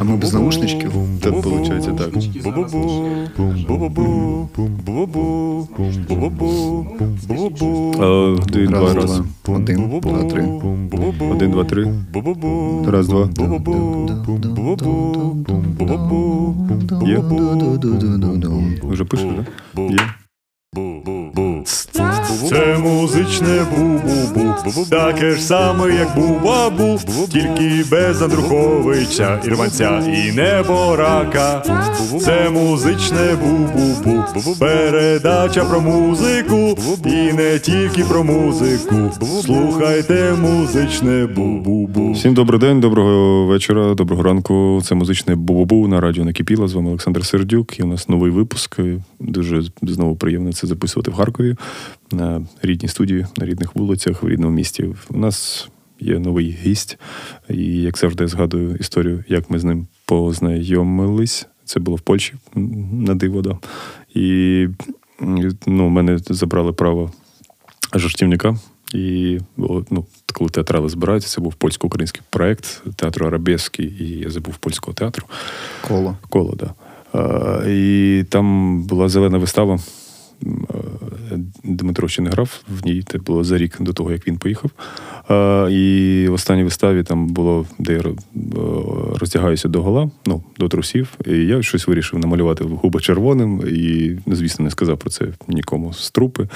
А ми без наушничків? Там виходить так. Один, два, раз. Один, два, три. Один, два, три. Раз, два. Є? Вже пишеш, так? Є. Це музичне бу-бу-бу, таке ж саме, як бу-бабу, тільки без Андруховича, Ірванця і неборака. Це музичне бу-бу-бу, передача про музику, і не тільки про музику. Слухайте музичне бу-бу-бу. Всім добрий день, доброго вечора, доброго ранку. Це музичне бу-бу-бу на радіо Накипіла. З вами Олександр Сердюк. І у нас новий випуск. Дуже знову приємно це записувати в Харкові на рідній студії, на рідних вулицях, в рідному місті. У нас є новий гість, і як завжди, згадую історію, як ми з ним познайомились. Це було в Польщі на диво, да. І ну, мене забрали право жартівника. І ну, коли театрали збираються, це був польсько-український проєкт театру Арабески, і я забув польського театру. Коло. Коло. Да. І там була зелена вистава. Дмитро ще не грав в ній, це було за рік до того, як він поїхав. І в останній виставі там було, де я роздягаюся до гола, ну, до трусів. І я щось вирішив намалювати губи червоним, і, звісно, не сказав про це нікому з трупи.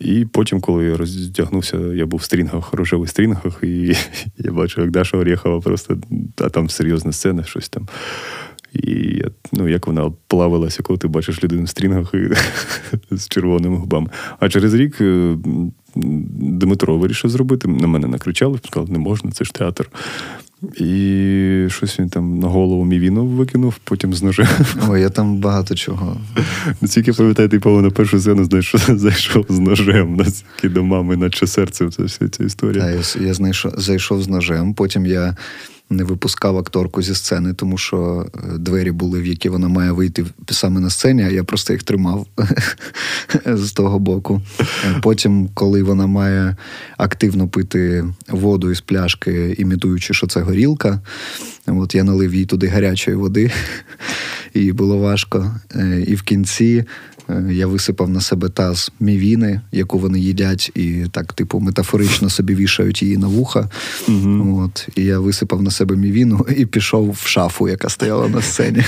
І потім, коли я роздягнувся, я був в стрінгах, рожевих стрінгах, і я бачу, як Даша Орєхова просто, а там серйозна сцена, щось там. І ну, як вона плавилася, коли ти бачиш людину в стрінгах і з червоними губами. А через рік Дмитро вирішив зробити. На мене накричали, сказали, не можна, це ж театр. І щось він там на голову мій віно викинув, потім з ножем. Ой, я там багато чого. Наскільки пам'ятаю, ти на першу сцену знаєш, зайшов з ножем, наскільки до мами, наче серце, це вся ця історія. Так, я, я знайшов, зайшов з ножем, потім я не випускав акторку зі сцени, тому що двері були, в які вона має вийти саме на сцені, а я просто їх тримав з того боку. Потім, коли вона має активно пити воду із пляшки, імітуючи, що це горілка, от я налив їй туди гарячої води, і було важко. І в кінці я висипав на себе таз мівіни, яку вони їдять, і так, типу, метафорично собі вішають її на вуха. Mm-hmm. От, І я висипав на себе мівіну і пішов в шафу, яка стояла на сцені.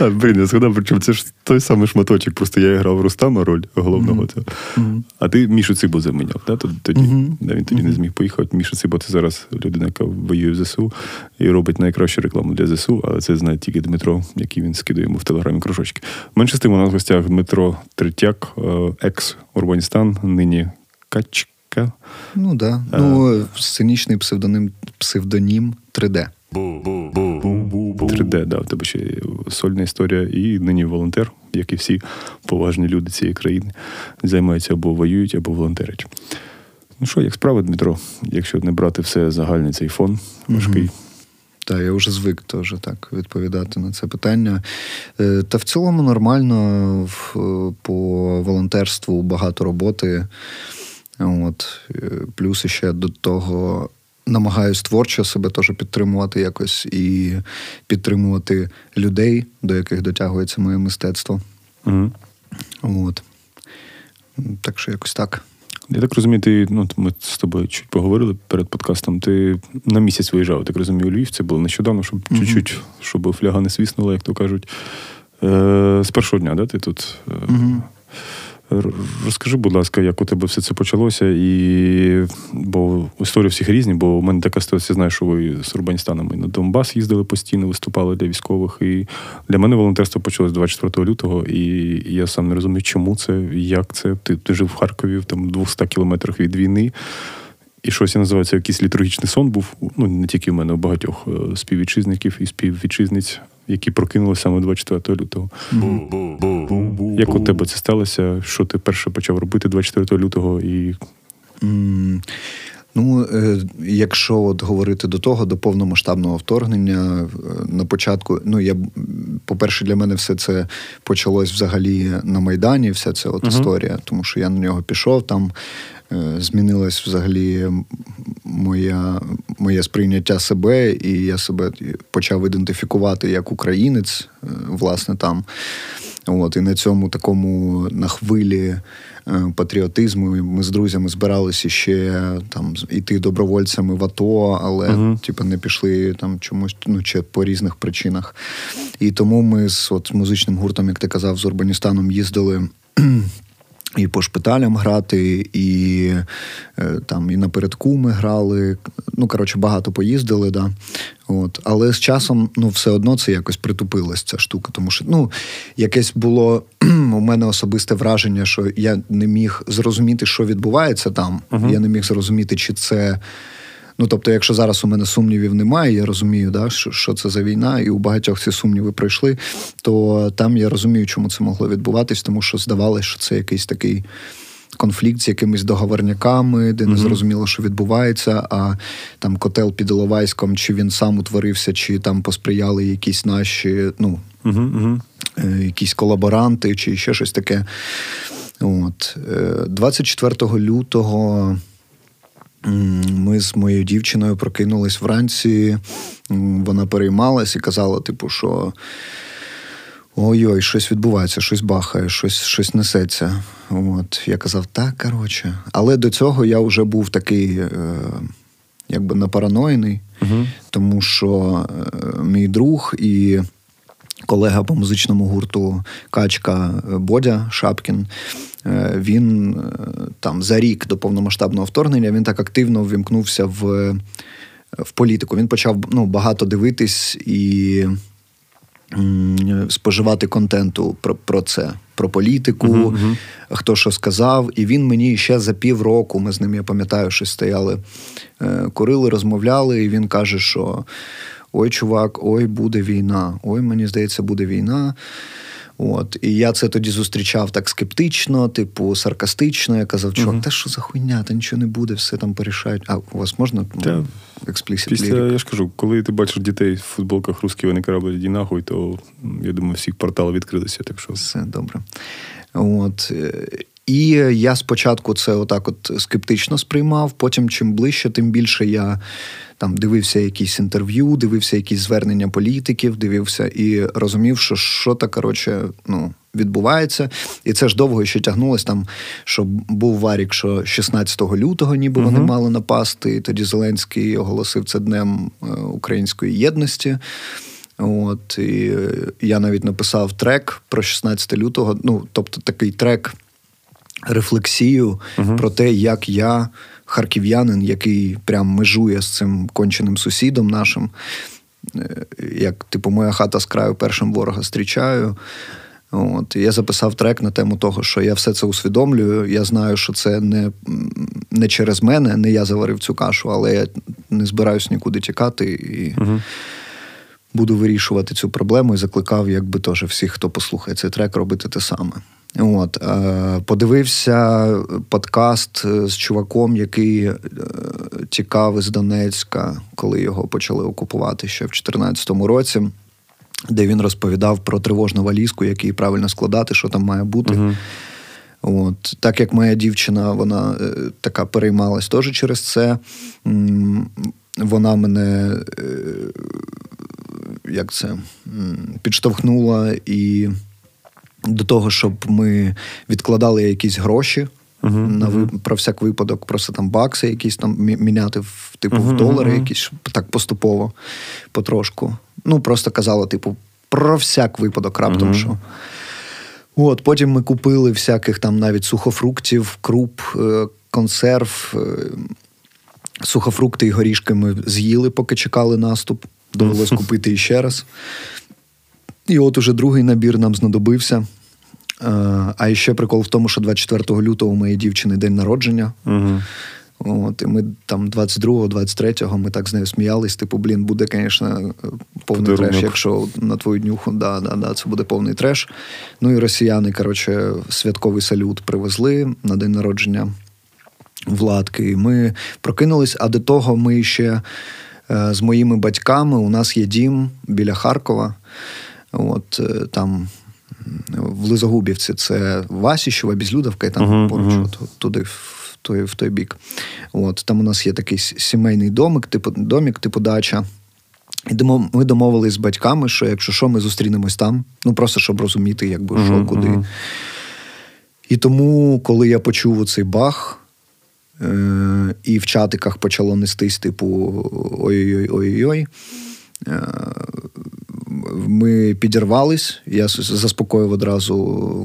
Блін, я згадав, причому це ж той самий шматочок. Просто я грав Рустама роль головного. Mm-hmm. А ти Мішу Цибу заміняв, да? тоді mm-hmm. да, він тоді не зміг поїхати. Міша Цибо це зараз людина, яка воює в ЗСУ і робить найкращу рекламу для ЗСУ, але це знає тільки Дмитро, який він скидує йому в телеграмі кружочки. Менше з тим у нас гостях Дмитро Третяк, екс-Урбаністан, нині Качка. Ну так. Да. А... Ну, сценічний псевдонім псевдонім 3D. 3D, да, в тебе ще сольна історія, і нині волонтер, як і всі поважні люди цієї країни, займаються або воюють, або волонтерять. Ну що, як справа, Дмитро, якщо не брати все загальний цей фон важкий. Так, я вже звик теж так відповідати на це питання. Та в цілому нормально по волонтерству багато роботи. От. Плюс ще до того намагаюсь творчо себе теж підтримувати якось і підтримувати людей, до яких дотягується моє мистецтво. Угу. От. Так що якось так. Я так розумію, ти ну ми з тобою чуть поговорили перед подкастом. Ти на місяць виїжджав, так розумію, у Львів. Це було нещодавно, щоб mm-hmm. чуть-чуть, щоб фляга не свіснула, як то кажуть. Е, З першого дня, да, ти тут? Mm-hmm. Розкажи, будь ласка, як у тебе все це почалося, і бо історії всіх різні, бо у мене така ситуація, знаю, що ви з Урбаністаном на Донбас їздили постійно, виступали для військових. І для мене волонтерство почалось 24 лютого, і я сам не розумію, чому це, як це. Ти, ти жив в Харкові, там 200 кілометрах від війни. І щось я називаю це якийсь літургічний сон був. Ну, не тільки в мене, у багатьох е, співвітчизників і співвітчизниць, які прокинулися саме 24 лютого. Як у тебе це сталося? Що ти перше почав робити 24 лютого? і... Ну, е, якщо от говорити до того, до повномасштабного вторгнення, е, на початку, ну я по-перше, для мене все це почалось взагалі на Майдані, вся ця от uh-huh. історія, тому що я на нього пішов там. Змінилась взагалі моя, моє сприйняття себе, і я себе почав ідентифікувати як українець, власне, там. От, І на цьому такому на хвилі е, патріотизму ми з друзями збиралися ще там іти добровольцями в АТО, але uh типу, не пішли там чомусь ну, чи по різних причинах. І тому ми з от, музичним гуртом, як ти казав, з Урбаністаном їздили. І по шпиталям грати, і е, там і напередку ми грали. Ну, коротше, багато поїздили, да. От. Але з часом ну, все одно це якось притупилась ця штука. Тому що ну, якесь було у мене особисте враження, що я не міг зрозуміти, що відбувається там. Uh-huh. Я не міг зрозуміти, чи це. Ну, тобто, якщо зараз у мене сумнівів немає, я розумію, да, що що це за війна, і у багатьох ці сумніви пройшли, то там я розумію, чому це могло відбуватись, тому що здавалося, що це якийсь такий. Конфлікт з якимись договорняками, де не зрозуміло, що відбувається. А там котел під Іловайськом, чи він сам утворився, чи там посприяли якісь наші, ну uh-huh, uh-huh. якісь колаборанти, чи ще щось таке. От 24 е, лютого ми з моєю дівчиною прокинулись вранці, вона переймалась і казала, типу, що ой-ой, щось відбувається, щось бахає, щось щось несеться. От. Я казав, так, коротше. Але до цього я вже був такий, е, якби напараноїний, угу. тому що е, мій друг і. Колега по музичному гурту Качка Бодя Шапкін Е, він е, там за рік до повномасштабного вторгнення він так активно ввімкнувся в в політику. Він почав ну, багато дивитись і споживати контенту про про це, про політику, uh-huh. хто що сказав. І він мені ще за півроку, ми з ним, я пам'ятаю, що стояли, е, курили, розмовляли, і він каже, що ой, чувак, ой, буде війна, ой, мені здається, буде війна. От, І я це тоді зустрічав так скептично, типу, саркастично. Я казав, чувак, угу. та що за хуйня, та нічого не буде, все там порішають. А у вас можна Та, експлісит Після, я ж кажу, коли ти бачиш дітей в футболках русські, вони кораблі іди нахуй, то я думаю, всі портали відкрилися. так що... Все добре. От. І я спочатку це отак от скептично сприймав, потім чим ближче, тим більше я там дивився якісь інтерв'ю, дивився якісь звернення політиків, дивився і розумів, що що то коротше, ну. Відбувається, і це ж довго ще тягнулось там, що був варік, що 16 лютого ніби вони uh-huh. мали напасти. і Тоді Зеленський оголосив це днем е, української єдності. От і я навіть написав трек про 16 лютого. Ну, тобто такий трек, рефлексію uh-huh. про те, як я харків'янин, який прям межує з цим конченим сусідом нашим. Е, як, типу, моя хата з краю першим ворога зустрічаю. От, Я записав трек на тему того, що я все це усвідомлюю. Я знаю, що це не не через мене, не я заварив цю кашу, але я не збираюсь нікуди тікати і угу. буду вирішувати цю проблему і закликав, якби теж всіх, хто послухає цей трек, робити те саме. От, е, Подивився подкаст е, з чуваком, який е, тікав із Донецька, коли його почали окупувати ще в 2014 році, де він розповідав про тривожну валізку, який правильно складати, що там має бути. Угу. От, Так як моя дівчина, вона така переймалась теж через це. Вона мене як це, підштовхнула і до того, щоб ми відкладали якісь гроші. Uh-huh, на uh-huh. про всяк випадок, просто там бакси, якісь там міняти в типу uh-huh, в долари, якісь так поступово, потрошку. Ну, просто казала, типу, про всяк випадок, раптом що. От, Потім ми купили всяких там навіть сухофруктів, круп, е, консерв. Е, сухофрукти і горішки ми з'їли, поки чекали наступ. Довелось купити іще раз. І от уже другий набір нам знадобився. Е, а ще прикол в тому, що 24 лютого у моєї дівчини день народження. Угу. От, І ми там 22-го, 23-го ми так з нею сміялись. Типу, блін, буде, звісно, повний Подарунок. треш, якщо на твою днюху, да, да, да, це буде повний треш. Ну і росіяни, коротше, святковий салют привезли на день народження Владки. І ми прокинулись, а до того ми ще е, з моїми батьками у нас є дім біля Харкова. От е, там в Лизогубівці це Васіщева, Безлюдовка, і там uh-huh, поруч uh-huh. От, туди той в той бік. От, Там у нас є такий сімейний домик, типу домик, типу дача. І ми домовились з батьками, що якщо що, ми зустрінемось там, ну просто щоб розуміти, якби що, uh-huh, куди. Uh-huh. І тому, коли я почув оцей бах, е- і в чатиках почало нестись, типу, ой-ой-ой, ой-ой-ой, е- ми підірвались. Я заспокоїв одразу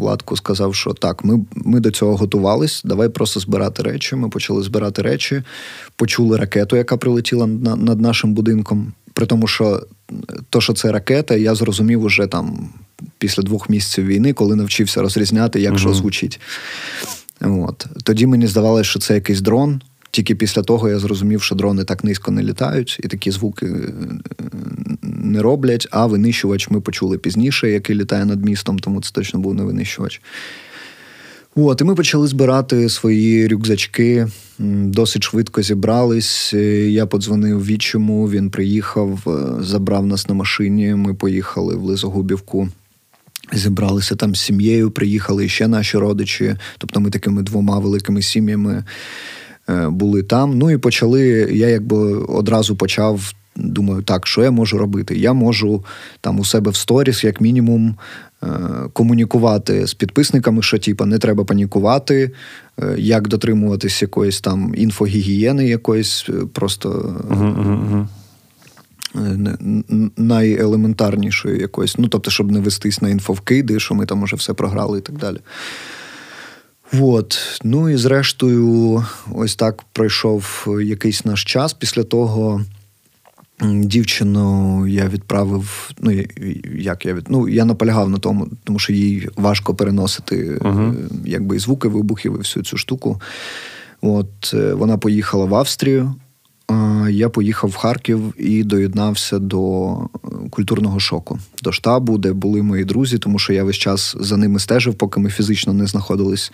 Владку, сказав, що так, ми ми до цього готувались. Давай просто збирати речі. Ми почали збирати речі, почули ракету, яка прилетіла над нашим будинком. При тому, що то, що це ракета, я зрозумів уже там після двох місяців війни, коли навчився розрізняти, як угу. що звучить. От. Тоді мені здавалося, що це якийсь дрон. Тільки після того я зрозумів, що дрони так низько не літають, і такі звуки е, не роблять. А винищувач ми почули пізніше, який літає над містом, тому це точно був не винищувач. От, і ми почали збирати свої рюкзачки. Досить швидко зібрались. Я подзвонив відчому, він приїхав, е, забрав нас на машині. Ми поїхали в Лизогубівку. Зібралися там з сім'єю, приїхали ще наші родичі. Тобто ми такими двома великими сім'ями е, були там. Ну і почали. Я якби одразу почав. Думаю, так, що я можу робити? Я можу там у себе в сторіс, як мінімум, Е, комунікувати з підписниками, що типа не треба панікувати, е, як дотримуватись якоїсь там інфогігієни, якоїсь е, просто. Uh-huh, Найелементарнішої якоїсь, ну тобто, щоб не вестись на інфовкиди, що ми там уже все програли і так далі. От. Ну і зрештою, ось так пройшов якийсь наш час. Після того Дівчину я відправив. Ну як я від ну я наполягав на тому, тому що їй важко переносити uh-huh. якби і звуки вибухів і всю цю штуку. От е, вона поїхала в Австрію. Я поїхав в Харків і доєднався до е, культурного шоку, до штабу, де були мої друзі, тому що я весь час за ними стежив, поки ми фізично не знаходились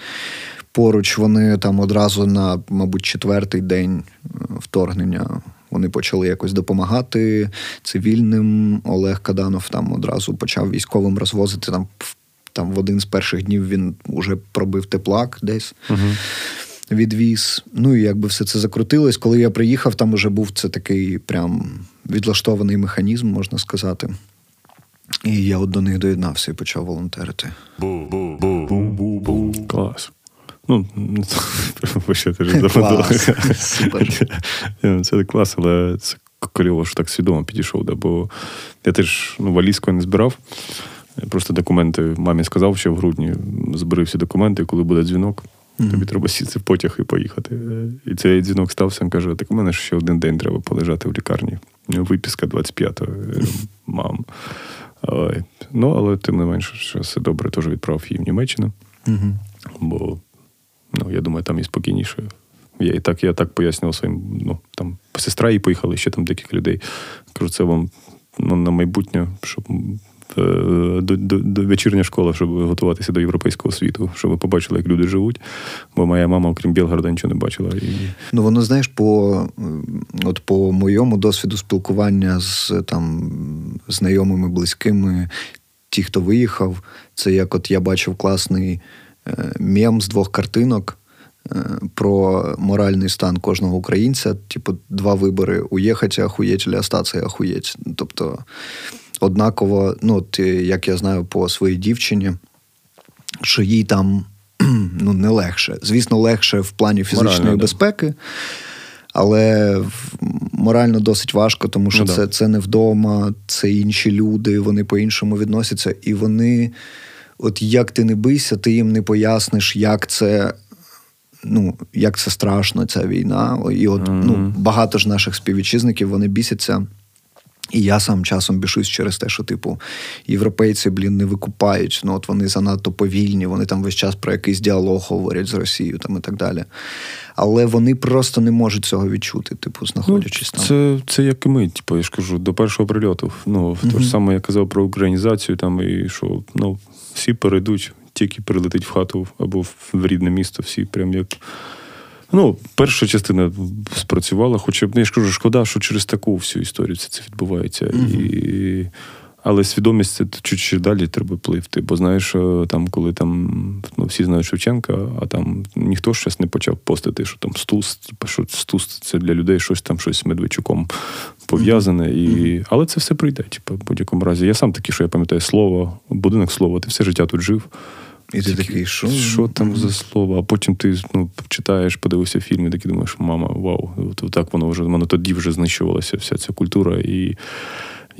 поруч. Вони там одразу на, мабуть, четвертий день вторгнення вони почали якось допомагати цивільним. Олег Каданов там одразу почав військовим розвозити там. Там в один з перших днів він уже пробив теплак десь. Угу. Відвіз. Ну і якби все це закрутилось. Коли я приїхав, там вже був це такий прям відлаштований механізм, можна сказати. І я от до них доєднався і почав волонтерити. Бу-бу-бу-бу-бу. Клас. Ну, ще теж Клас. Це клас, але це кльово, що так свідомо підійшов. Да, Бо я теж ну, валізку не збирав. Просто документи мамі сказав, що в грудні збери всі документи, коли буде дзвінок, mm-hmm. тобі треба сісти в потяг і поїхати. І цей дзвінок стався, він каже: так у мене ще один день треба полежати в лікарні. Виписка 25-го. Мам. Ну, але тим не менше, що все добре, теж відправив її в Німеччину. Mm-hmm. Бо Ну, я думаю, там і спокійніше. Я і так я так пояснював своїм, ну, там, сестра і поїхали, ще там декілька людей. Кажу, це вам ну, на майбутнє, щоб е, до, до, до вечірня школа, щоб готуватися до європейського світу, щоб ви побачили, як люди живуть. Бо моя мама, окрім Білгарда, нічого не бачила. І... Ну, воно, знаєш, по от по моєму досвіду спілкування з там знайомими, близькими, ті, хто виїхав, це як от я бачив класний. Е, мем з двох картинок е, про моральний стан кожного українця. Типу, два вибори: уїхати, ахуєть, чи остатися, ахуєть. Тобто, однаково, ну, от, як я знаю по своїй дівчині, що їй там ну, не легше. Звісно, легше в плані фізичної Морально, безпеки. Але морально досить важко, тому що ну, це це не вдома, це інші люди, вони по-іншому відносяться, і вони от як ти не бийся, ти їм не поясниш, як це. Ну, як це страшно, ця війна. І от mm-hmm. ну, багато ж наших співвітчизників вони бісяться. І я сам часом бішусь через те, що, типу, європейці, блін, не викупають. Ну, от вони занадто повільні, вони там весь час про якийсь діалог говорять з Росією там і так далі. Але вони просто не можуть цього відчути, типу, знаходячись ну, там. Це це як і ми, типу, я ж кажу, до першого прильоту. Ну, mm-hmm. то ж саме я казав про українізацію, там, і що ну, всі перейдуть, тільки прилетить в хату або в рідне місто, всі прям як. Ну, перша частина спрацювала, хоча б не ну, я ж кажу, шкода, що через таку всю історію це це відбувається. Mm-hmm. І... Але свідомість це чуть далі треба пливти. Бо знаєш, е, там, коли там ну, всі знають Шевченка, а там ніхто щось не почав постити, що там стус, типу, що стус це для людей щось там щось з Медведчуком пов'язане. І... Але це все прийде, типу, в будь-якому разі. Я сам такий, що я пам'ятаю слово, будинок слова, ти все життя тут жив. І ти такий, що Що там за слово? А потім ти ну, читаєш, подивився фільм і такий думаєш, мама, вау, от так воно вже воно тоді вже знищувалася вся ця культура. І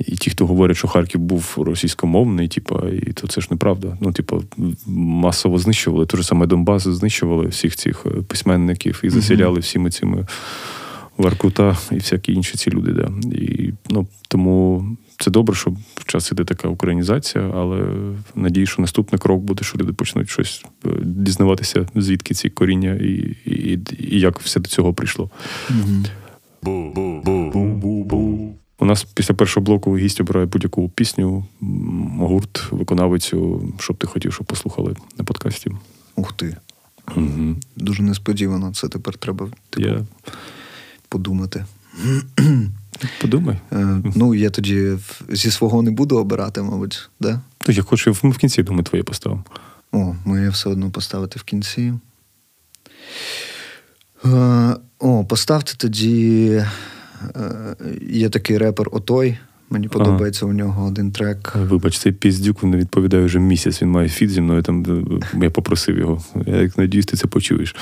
і ті, хто говорять, що Харків був російськомовний, типу, і то це ж неправда. Ну, типу, масово знищували. Те ж саме Донбас знищували всіх цих е, письменників і засіляли всіми цими Воркута і всякі інші ці люди. Да. І, ну, Тому це добре, що в час іде така українізація, але надію, що наступний крок буде, що люди почнуть щось е, дізнаватися, звідки ці коріння і і, і як все до цього прийшло. У нас після першого блоку гість обирає будь-яку пісню, гурт, виконавицю, щоб ти хотів, щоб послухали на подкасті. Ух ти. Угу. Дуже несподівано. Це тепер треба типу, Я... подумати. Подумай. Е, ну, я тоді зі свого не буду обирати, мабуть, да? То я хочу ми в кінці, думаю, твоє поставимо. О, моє все одно поставити в кінці. Е, о, поставте тоді. Е, є такий репер Отой. Мені подобається ага. у нього один трек. Вибач, цей піздюк не відповідає вже місяць. Він має фіт зі мною. Там я попросив його. Я надіюсь, ти це почуєш.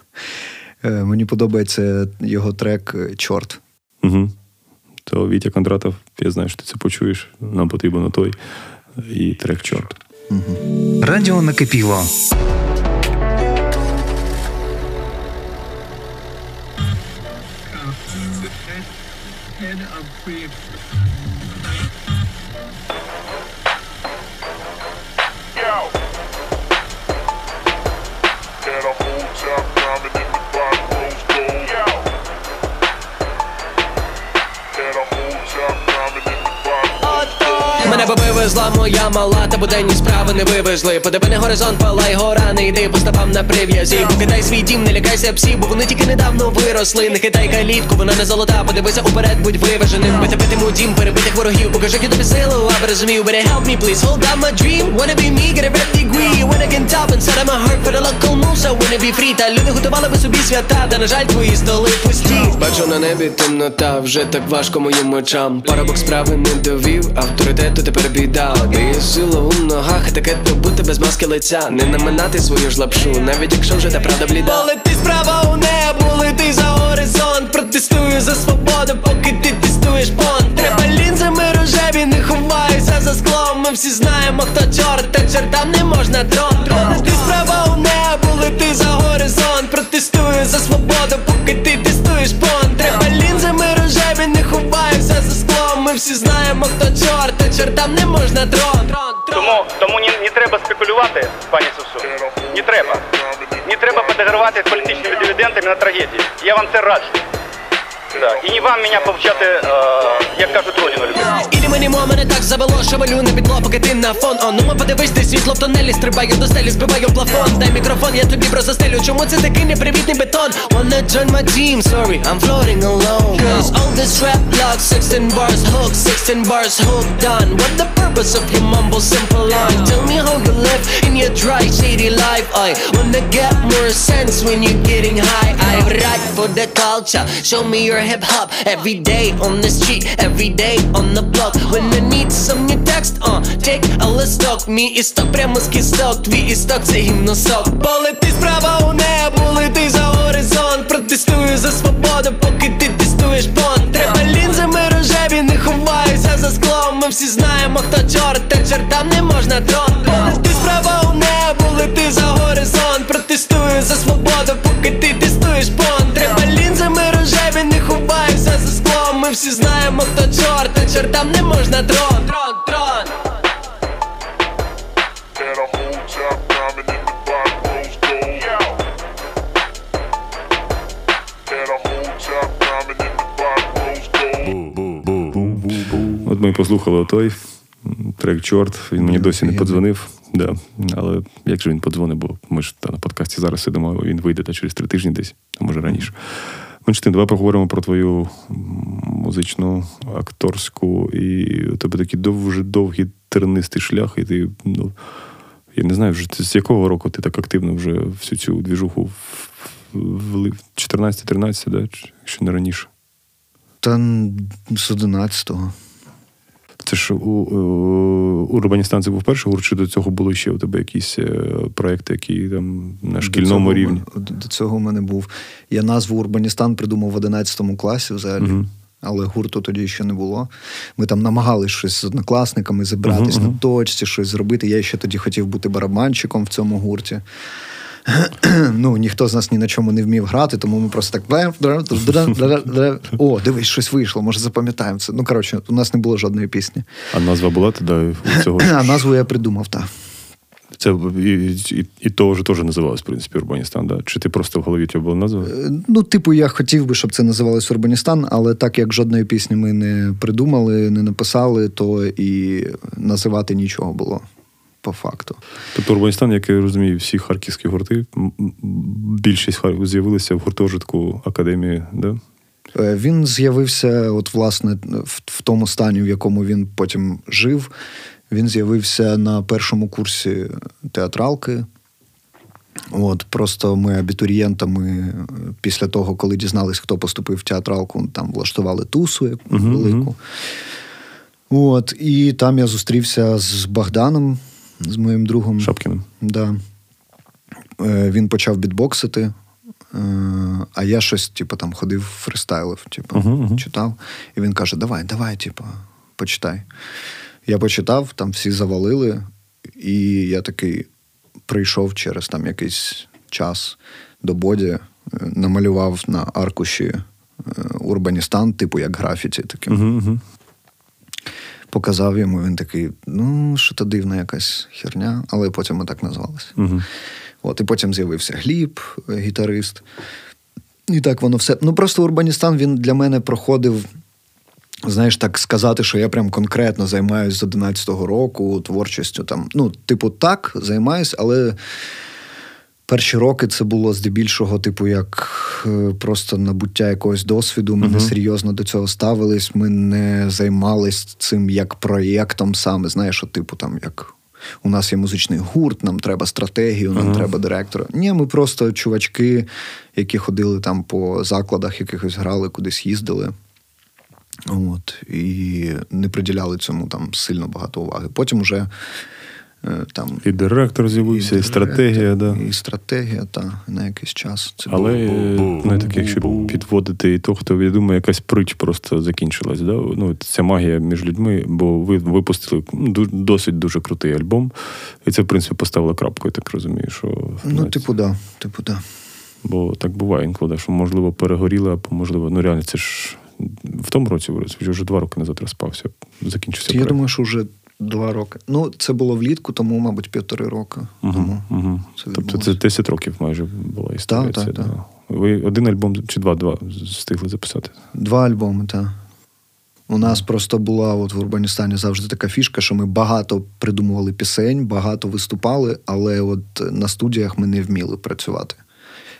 Мені подобається його трек Чорт. Угу. То Вітя Кондратов, я знаю, що ти це почуєш. Нам потрібен той і трек чорт. Угу. Радіо накипіло. Head of free вивезла моя мала, та буденні справи не вивезли. Подиви на горизонт, палай гора, не йди по стопам на прив'язі. Покидай свій дім, не лякайся псі, бо вони тільки недавно виросли. Не хитай калітку, вона не золота, подивися уперед, будь виваженим. Бити битиму дім, перебитих ворогів, покажи тобі силу, аби розумів. Better help me, please, hold up my dream Wanna be me, get a red degree When I can top inside of my heart for the local moves I wanna be free Та люди готували би собі свята, та на жаль, твої столи пусті Бачу на небі темнота, вже так важко моїм очам Парабок справи не довів, авторитету тепер біда Дає сила у ногах, таке то бути без маски лиця. Не наминати свою ж лапшу, навіть якщо вже та правда бліда. Полети справа у небо, лети за горизонт. Протестую за свободу, поки ти тестуєш понт. Треба лінзами рожеві, не ховайся за склом. Ми всі знаємо, хто чорт, та чортам не можна трон. Полети справа у небо, лети за горизонт. Протестую за свободу, всі знаємо, хто чорт, та чортам не можна дрон. Тому тому не, не треба спекулювати, пані Сусу. Не треба. Не треба подогравати з політичними дивідендами на трагедії. Я вам це раджу. Да. І не вам мене повчати, е, як кажуть, родину любити. Ілі мені мо мене так завело, що валю на підло, поки ти на фон. О, ну ми подивись, ти світло в тонелі, стрибаю до стелі, збиваю плафон. Дай мікрофон, я тобі просто стелю. Чому це такий непривітний бетон? Wanna join my team, sorry, I'm floating alone. Cause all this rap block, 16 bars hook, 16 bars hook done. What the purpose of your mumble simple line? Tell me how you live in your dry, shady life. I wanna get more sense when you're getting high. I write for the culture, show me your hip hop every day on the street, every day on the block. When I some new text, uh, take a листок, мій істок прямо з кісток, твій істок це гімносок. Полети справа у небо, лети за горизонт, протестую за свободу, поки ти тестуєш понт. Треба лінзами рожеві, не ховайся за склом. Ми всі знаємо, хто чорт, та чортам не можна трон. Полети справа у небо, лети за горизонт, Ми всі знаємо, хто чорт, та чортам не можна трон. Трон, трон. От ми послухали той трек чорт. Він мені досі не подзвонив. Да. Але як же він подзвонив, бо ми ж та, на подкасті зараз сидимо, він вийде та через три тижні десь, а може раніше. Менш давай поговоримо про твою музичну, акторську, і у тебе такий дуже довгий тернистий шлях, і ти, ну, я не знаю, вже з якого року ти так активно вже всю цю двіжуху в- 14-13, да? якщо не раніше. Та з 11-го. Це ж у, у Урбаністан це був перший гурт, чи до цього були ще у тебе якісь е, проекти, які там на До шкільному цього рівні? До цього в мене був. Я назву Урбаністан придумав в 11 класі взагалі. Мгм. Але гурту тоді ще не було. Ми там намагались щось з однокласниками зібратись Мгм, на точці, щось зробити. Я ще тоді хотів бути барабанщиком в цьому гурті. ну, ніхто з нас ні на чому не вмів грати, тому ми просто так. О, дивись, щось вийшло, може запам'ятаємо це. Ну, коротше, у нас не було жодної пісні. А назва була тоді у цього? А назву я придумав, так. Це і, і, і того ж теж називалось, в принципі, Урбаністан, да? Чи ти просто в голові тебе була назва? Е, Ну, типу, я хотів би, щоб це називалось Урбаністан, але так як жодної пісні ми не придумали, не написали, то і називати нічого було по факту. Тобто Урбаністан, як я розумію, всі харківські гурти, більшість хар- з'явилися в гуртожитку академії, да? Е, Він з'явився, от, власне, в, в тому стані, в якому він потім жив. Він з'явився на першому курсі театралки. От, просто ми абітурієнтами е, після того, коли дізнались, хто поступив в театралку, там влаштували тусу велику. мгм. От, і там я зустрівся з Богданом, з моїм другом. Шапкіним. Да. Е, Він почав бітбоксити, е, а я щось, типу, там ходив, фристайлив, типу, Мгм, мгм. читав. І він каже: Давай, давай, типу, почитай. Я почитав, там всі завалили, і я такий прийшов через там якийсь час до Боді, е, намалював на аркуші Урбаністан, типу як графіті таким. Угу. Показав йому, він такий, ну, що то дивна якась херня, але потім ми так назвалися. Угу. От, і потім з'явився Гліб, гітарист. І так воно все. Ну просто Урбаністан він для мене проходив. Знаєш, так сказати, що я прям конкретно займаюся з 11-го року творчістю. Там, ну, типу, так, займаюсь, але перші роки це було здебільшого, типу, як е, просто набуття якогось досвіду. Ми не серйозно до цього ставились, ми не займались цим як проєктом саме. Знаєш, от, типу, там як. У нас є музичний гурт, нам треба стратегію, нам треба директора. Ні, ми просто чувачки, які ходили там по закладах, якихось грали, кудись їздили. От, і не приділяли цьому там сильно багато уваги. Потім уже там. І директор з'явився, і, директор, стратегія, да. І стратегія, та на якийсь час. Це Але було. е, ну, так, якщо підводити ітог, то хто я думаю, якась притч просто закінчилась. Да? Ну, ця магія між людьми, бо ви випустили ну, досить дуже крутий альбом, і це, в принципі, поставило крапку, я так розумію. Що, Ну, типу, да. Типу, да. Бо так буває інколи, що можливо перегоріли, або можливо, ну реально, це ж в тому році вже два роки назад розпався, закінчився. Я проект. думаю, що вже два роки. Ну, це було влітку, тому, мабуть, півтори роки. Тому Угу, угу. це Тобто це відбулося. 10 років майже була історія. Так, так, так. Ви один альбом чи два-два встигли записати? Два альбоми, так. У нас просто була от в Урбаністані завжди така фішка, що ми багато придумували пісень, багато виступали, але от на студіях ми не вміли працювати.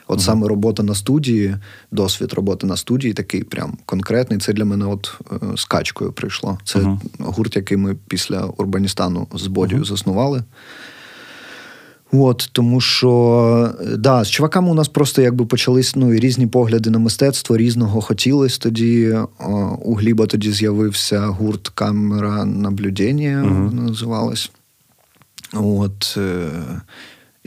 От саме робота на студії, досвід роботи на студії такий прям конкретний. Це для мене от е, з качкою прийшло. Це Мгм. гурт, який ми після Урбаністану з Бодію заснували. От, тому що е, да, з чуваками у нас просто якби почались ну, і різні погляди на мистецтво, різного хотілось тоді. О, у Гліба тоді з'явився гурт камера наблюдення, вона називалась. От, е,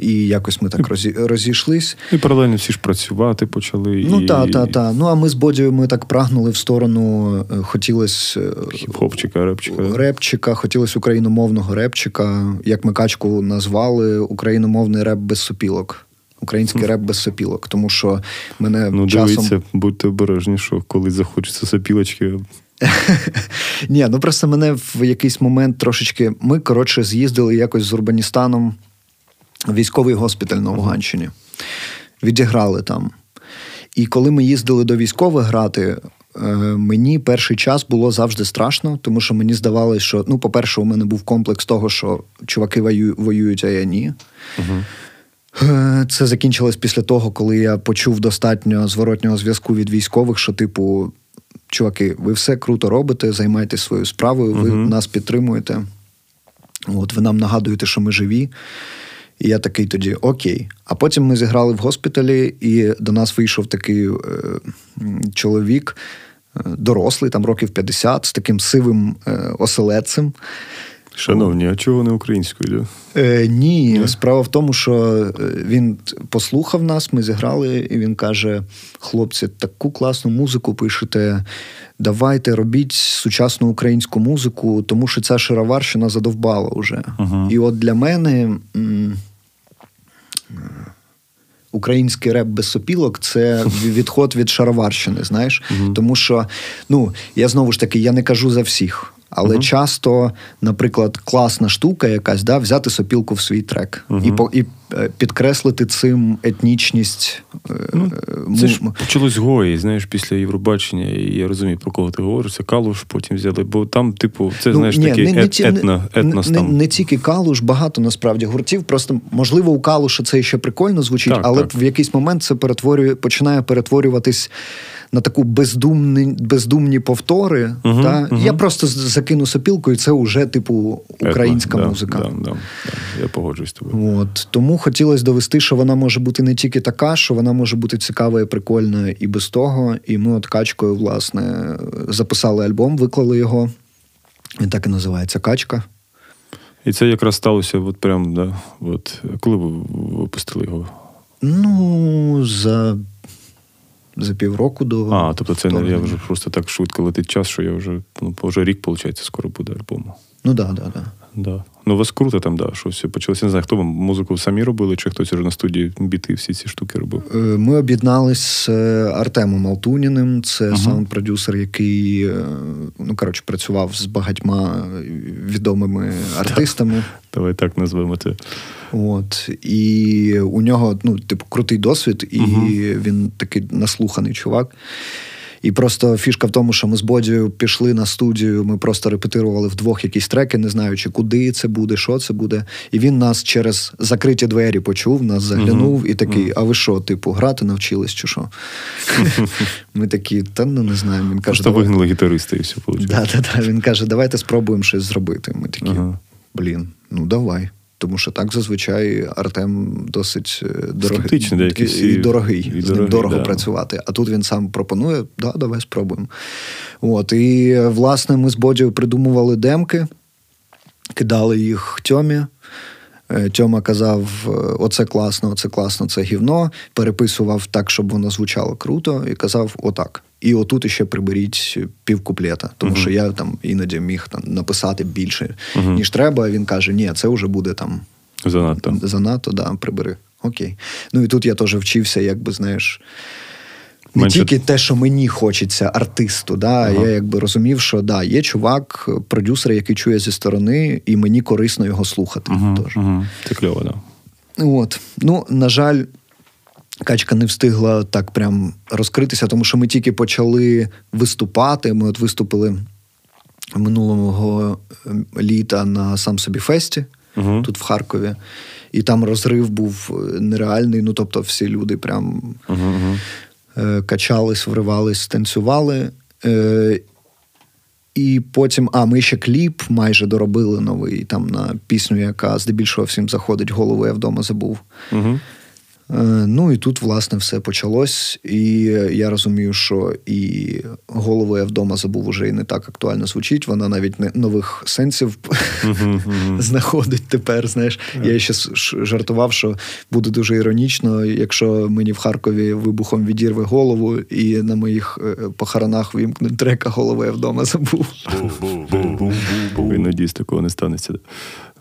і якось ми так розі, розійшлись. І паралельно всі ж працювати почали. Ну і... так, так, так. Ну а ми з Бодією ми так прагнули в сторону, е, хотілось е, Хіп-хопчика, репчика. репчика, хотілося україномовного репчика, як ми качку назвали, україномовний реп без сопілок. Український реп без сопілок, тому що мене Ну, часом дивіться, будьте обережні, що коли захочеться сопілочки. Ні, ну просто мене в якийсь момент трошечки. Ми, коротше, з'їздили якось з Урбаністаном військовий госпіталь на Луганщині. Відіграли там. І коли ми їздили до військових грати, е, мені перший час було завжди страшно, тому що мені здавалося, що, ну, по-перше, у мене був комплекс того, що чуваки воюють, а я ні. Е, Це закінчилось після того, коли я почув достатньо зворотнього зв'язку від військових, що, типу, чуваки, ви все круто робите, займайтесь своєю справою, ви Мгм. нас підтримуєте. От, ви нам нагадуєте, що ми живі. І я такий тоді окей. А потім ми зіграли в госпіталі, і до нас вийшов такий е, чоловік, е, дорослий, там років 50, з таким сивим е, оселедцем. Шановні, а чого не українською? Е, ні, справа в тому, що е, він послухав нас, ми зіграли, і він каже: хлопці, таку класну музику пишете. Давайте робіть сучасну українську музику, тому що ця шароварщина задовбала вже. І от для мене м, український реп без сопілок це відход від шароварщини, знаєш. Тому що, ну, я знову ж таки, я не кажу за всіх. Але часто, наприклад, класна штука якась, да, взяти сопілку в свій трек і, по, і е, підкреслити цим етнічність. е, Ну, Це ж почалось гої, знаєш, після Євробачення, і я розумію, про кого ти говориш. Це Калуш потім взяли, бо там, типу, це, знаєш, такий ет, ті- етно, етнос не, там. не тільки калуш, багато насправді гуртів. Просто можливо, у калуша це ще прикольно звучить, Так, але так. в якийсь момент це перетворює, починає перетворюватись на таку бездумні, бездумні повтори. Мгм, та? мгм. Я просто закину сопілку, і це вже типу українська Етно, да, музика. Да, да, да, я погоджуюсь з тобою. От тому хотілося довести, що вона може бути не тільки така, що вона може бути цікава і прикольна і без того. І ми от качкою, власне, записали альбом, виклали його. Він так і називається Качка. І це якраз сталося, от прям, да, от, коли ви випустили його? Ну, за, за півроку до. А, тобто це не я вже просто так швидко летить час, що я вже, ну, вже рік, виходить, скоро буде альбому. Ну так, да, так, да, Да. Ну, у вас круто там, да, що все почалося. Не знаю, хто вам музику самі робили, чи хтось вже на студії біти всі ці штуки робив. Е, Ми об'єднались з е, Артемом Алтуніним. Це саунд-продюсер, який е, ну, коротше, працював з багатьма відомими артистами. Давай так назвемо це. От і у нього ну, типу, крутий досвід, і він такий наслуханий чувак. І просто фішка в тому, що ми з Бодією пішли на студію, ми просто репетирували вдвох якісь треки, не знаючи, куди це буде, що це буде. І він нас через закриті двері почув, нас заглянув і такий: А ви що, типу, грати навчились чи що? Ми такі, та ну не знаю. Він каже, Просто вигнали гітариста і все вийшло. Він каже, давайте спробуємо щось зробити. Ми такі, блін, ну давай. Тому що так зазвичай Артем досить е, дорогий і, і дорогий. І з ним дорого да. працювати. А тут він сам пропонує, да, давай спробуємо. От, і власне ми з Бодією придумували демки, кидали їх Тьомі. Е, Тьома казав: е, оце класно, оце класно, це гівно. Переписував так, щоб воно звучало круто, і казав отак. І отут іще приберіть півкуплета, тому що я там іноді міг там написати більше, ніж треба. Він каже: ні, це вже буде там Занадто. занадто, да, прибери. Окей. Ну і тут я теж вчився, якби знаєш. Не Менше- тільки те, що мені хочеться артисту, да, я якби розумів, що да, є чувак, продюсер, який чує зі сторони, і мені корисно його слухати. теж. Угу. Це кльово, да. От. Ну, на жаль, качка не встигла так прям розкритися, тому що ми тільки почали виступати. Ми от виступили минулого ем, літа на сам собі фесті Мгм. тут в Харкові. І там розрив був е, нереальний. Ну, тобто, всі люди прям Угу, угу. е, качались, вривались, танцювали. Е, і потім, а ми ще кліп майже доробили новий там на пісню, яка здебільшого всім заходить. Голову я вдома забув. Угу. Е, Ну і тут, власне, все почалось. І я розумію, що і голову я вдома забув уже і не так актуально звучить. Вона навіть не нових сенсів знаходить тепер. Знаєш, я ще жартував, що буде дуже іронічно, якщо мені в Харкові вибухом відірве голову, і на моїх е, похоронах вимкнуть трека голову я вдома забув. І надіюсь, такого не станеться.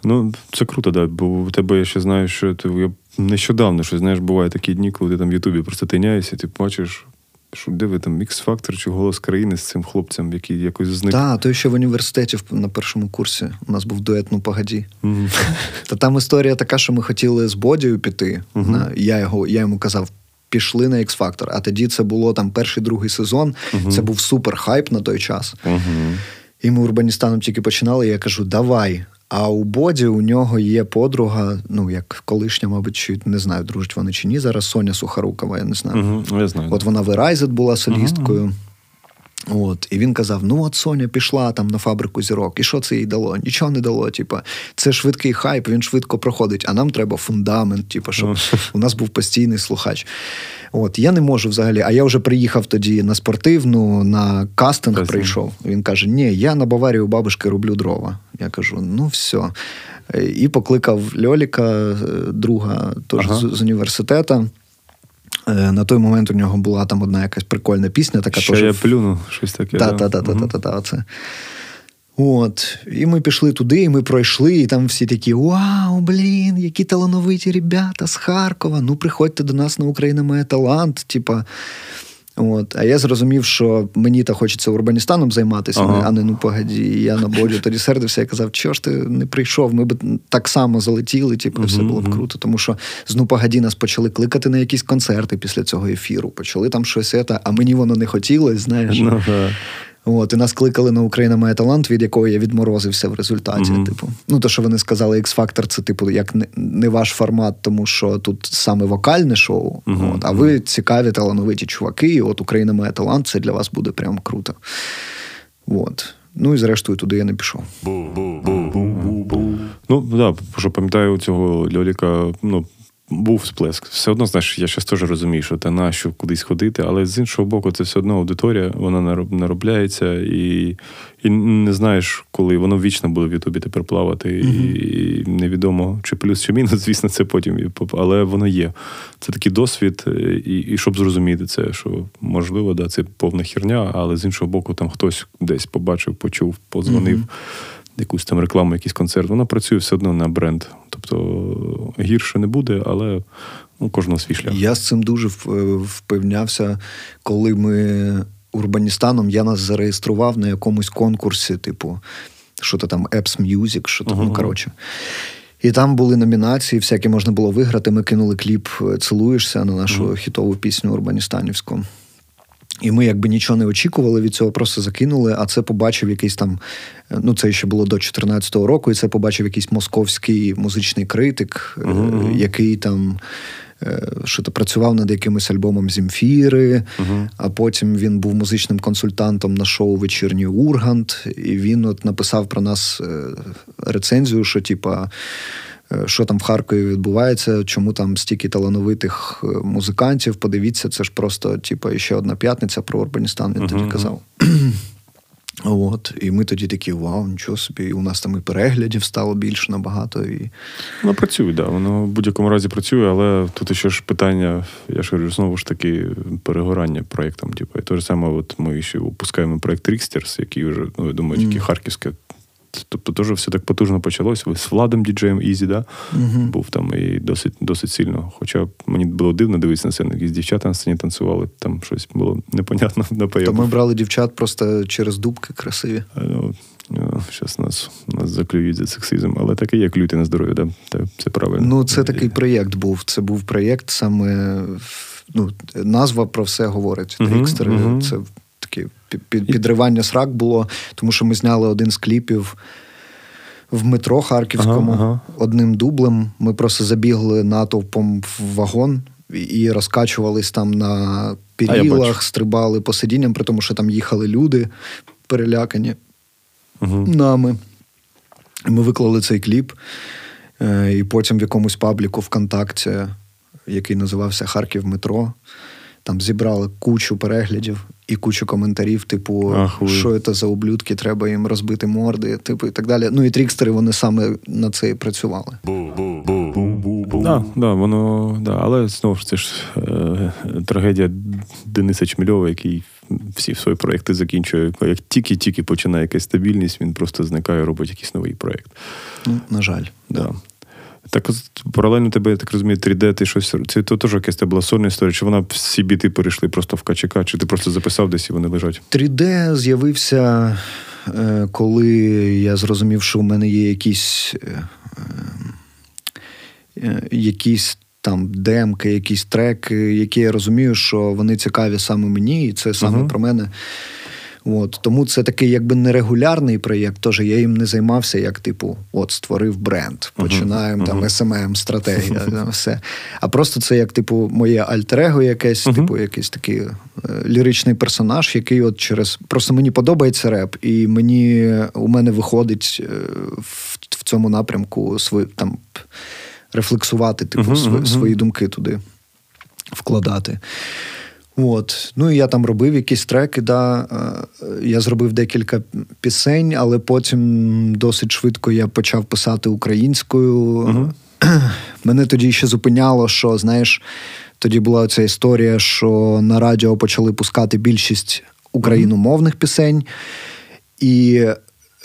Ну, це круто, да. Бо у тебе я ще знаю, що ти я нещодавно що знаєш, бувають такі дні, коли ти там в Ютубі просто тиняєшся, ти бачиш, що де ви там X-Factor чи голос країни з цим хлопцем, який якось зник. Так, то ще в університеті на першому курсі у нас був дует «Ну погоді. Мгм. Та там історія така, що ми хотіли з Бодією піти. На, я, його, я йому казав, пішли на X-Factor. А тоді це було там перший другий сезон. Це був супер хайп на той час. Мгм. І ми урбаністаном тільки починали. І я кажу, давай. А у Боді у нього є подруга, ну як колишня, мабуть, чи не знаю, дружить вони чи ні. Зараз Соня Сухарукова, я не знаю. Угу, я знаю. От вона в Verizon була солісткою. От, і він казав: ну от Соня пішла там на фабрику зірок, і що це їй дало? Нічого не дало. Типа, це швидкий хайп, він швидко проходить, а нам треба фундамент, типу, щоб у нас був постійний слухач. От, я не можу взагалі. А я вже приїхав тоді на спортивну, на кастинг Кастинг. прийшов. Він каже: Ні, я на Баварії у бабушки роблю дрова. Я кажу: ну все. І покликав Льоліка, е, друга теж Ага. з, з університету. Е, На той момент у нього була там одна якась прикольна пісня, така Що теж я плюну, щось таке. та, да. та, та, та, Мгм. та, та, та, це. От. І ми пішли туди, і ми пройшли, і там всі такі: Вау, блін, які талановиті ребята з Харкова. Ну, приходьте до нас на Україна має талант. Типа. От. А я зрозумів, що мені та хочеться урбаністаном займатися, Ага. а не ну погоді. І я на боді тоді сердився і казав, чого ж ти не прийшов? Ми б так само залетіли, типу, все було б круто. Тому що з ну погоді нас почали кликати на якісь концерти після цього ефіру. Почали там щось, ета, а мені воно не хотілося, знаєш. Ну, да. От, і нас кликали на Україна має талант, від якого я відморозився в результаті. Мгм. Типу, ну то, що вони сказали, X-Factor це типу як не, не ваш формат, тому що тут саме вокальне шоу. Мгм. От, а ви цікаві, талановиті чуваки, і от Україна має талант, це для вас буде прям круто. От. Ну і зрештою туди я не пішов. Ну, да, що пам'ятаю, цього Льоліка, ну, був сплеск. Все одно, знаєш, я щось теж розумію, що та на що кудись ходити, але з іншого боку, це все одно аудиторія, вона нароб- наробляється, і, і не знаєш, коли воно вічно буде в Ютубі тепер плавати, і невідомо, чи плюс, чи мінус, звісно, це потім, але воно є. Це такий досвід, е, і, і щоб зрозуміти це, що можливо, да, це повна херня, але з іншого боку, там хтось десь побачив, почув, подзвонив якусь там рекламу, якийсь концерт, вона працює все одно на бренд. Тобто гірше не буде, але ну, кожного свій шлях. Я з цим дуже впевнявся, коли ми урбаністаном я нас зареєстрував на якомусь конкурсі, типу, що то там Apps Music, що там, ну коротше. І там були номінації, всякі можна було виграти. Ми кинули кліп е, Цілуєшся на нашу хітову пісню Урбаністанівську. І ми якби нічого не очікували від цього, просто закинули. А це побачив якийсь там. е, Ну, це ще було до 2014 року, і це побачив якийсь московський музичний критик, мгм. який там. е, Що то працював над якимось альбомом Зімфіри, а потім він був музичним консультантом на шоу Вечірній Ургант, і він от написав про нас рецензію, що типа. Е, Що там в Харкові відбувається, чому там стільки талановитих е, музикантів? Подивіться, це ж просто, типа, ще одна п'ятниця про Урбаністан, він тоді казав. От, і ми тоді такі, вау, нічого собі. І у нас там і переглядів стало більше набагато. І... Воно працює, да. Воно в будь-якому разі працює, але тут ще ж питання, я ж говорю, знову ж таки, перегорання проєктом. Типу, і те ж саме, от ми ще випускаємо проєкт Рікстерс, який вже, ну, я думаю, тільки харківське. Тобто теж все так потужно почалось. Ви з Владом діджеєм Ізі, да? був там і досить, досить сильно. Хоча мені було дивно дивитися на сцену, якісь дівчата на сцені танцювали, там щось було непонятно То ми брали дівчат просто через дубки красиві. Ну, зараз нас, нас заклюють за сексизм, але таке є клюйте на здоров'я, да? Це правильно. Ну, це такий проєкт був. Це був проєкт саме. Ну, назва про все говорить. Трікстери. Це таке під- під- підривання срак було, тому що ми зняли один з кліпів. В метро Харківському Ага, ага. одним дублем. Ми просто забігли натовпом в вагон і- розкачувались там на перілах, стрибали по сидінням, при тому, що там їхали люди перелякані Угу. нами. Ми виклали цей кліп, е, і потім в якомусь пабліку ВКонтакті, який називався Харків Метро. Там зібрали кучу переглядів і кучу коментарів, типу, Ах що це за ублюдки, треба їм розбити морди, типу, і так далі. Ну і трікстери вони саме на це і працювали. Да, да, воно, да, але знову ж це ж е, трагедія Дениса Чмільова, який всі свої проекти закінчує. Як тільки-тільки починає якась стабільність, він просто зникає, робить якийсь новий проєкт. Ну, на жаль. Да. Так от, паралельно тебе, я так розумію, 3D, ти щось. Це то теж якась була сольна історія, чи вона всі біти перейшли просто в КЧК, чи ти просто записав десь і вони лежать? 3D з'явився, е, коли я зрозумів, що у мене є якісь, е, е, якісь там демки, якісь треки, які я розумію, що вони цікаві саме мені, і це саме Мгм. про мене. От, тому це такий якби нерегулярний проєкт, тож я їм не займався, як типу, от створив бренд, починаємо там SMM, стратегія, там, все. А просто це як, типу, моє альтер-его якесь, типу, якийсь такий е, ліричний персонаж, який от через. Просто мені подобається реп, і мені у мене виходить е, в, в цьому напрямку свої там рефлексувати, типу, св- свої думки туди вкладати. От. Ну і я там робив якісь треки, да. Е, Я зробив декілька пісень, але потім досить швидко я почав писати українською. Мене тоді ще зупиняло, що, знаєш, тоді була ця історія, що на радіо почали пускати більшість україномовних пісень. І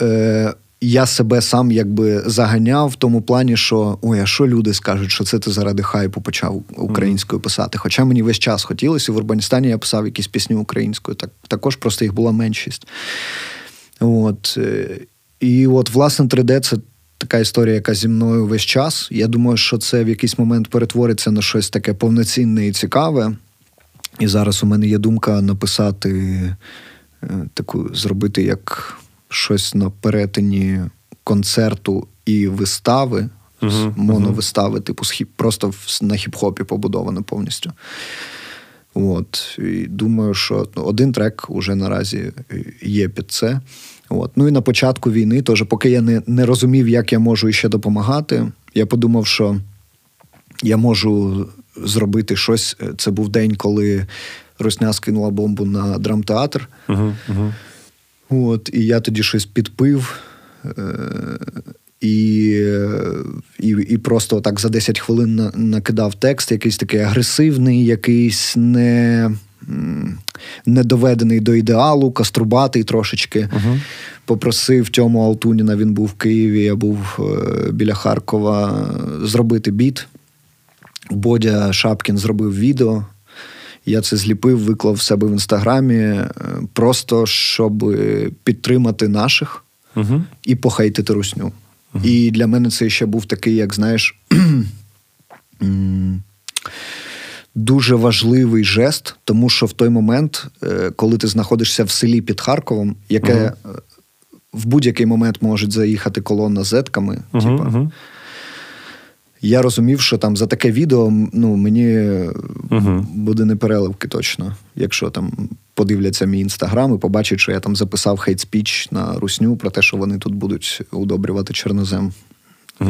е, я себе сам якби заганяв в тому плані, що ой, а що люди скажуть, що це ти заради хайпу почав українською писати. Хоча мені весь час хотілося, і в Урбаністані я писав якісь пісні українською. Так, також просто їх була меншість. От. е, І от, власне, 3D це така історія, яка зі мною весь час. Я думаю, що це в якийсь момент перетвориться на щось таке повноцінне і цікаве. І зараз у мене є думка написати е, таку, зробити як щось на перетині концерту і вистави, Мгм, моновистави, типу просто на хіп-хопі побудоване повністю. От. І думаю, що ну, один трек уже наразі є під це. От. Ну і на початку війни, теж, поки я не, не розумів, як я можу ще допомагати, я подумав, що я можу зробити щось. Це був день, коли Русня скинула бомбу на драмтеатр. Угу, угу. От, і я тоді щось підпив. Е- і, і, і просто так за 10 хвилин на- накидав текст, якийсь такий агресивний, якийсь не, не доведений до ідеалу, каструбатий трошечки. Попросив Тьому Алтуніна, він був в Києві, я був е, біля Харкова, зробити біт. Бодя Шапкін зробив відео. Я це зліпив, виклав в себе в інстаграмі, е, просто щоб підтримати наших Угу. і похейтити русню. І для мене це ще був такий, як знаєш, дуже важливий жест, тому що в той момент, е, коли ти знаходишся в селі під Харковом, яке е, в будь-який момент може заїхати колона з зетками, Угу, типа, угу. Я розумів, що там за таке відео ну, мені Мгм. буде непереливки точно. Якщо там подивляться мій інстаграм і побачать, що я там записав хейт-спіч на русню про те, що вони тут будуть удобрювати чорнозем. Е,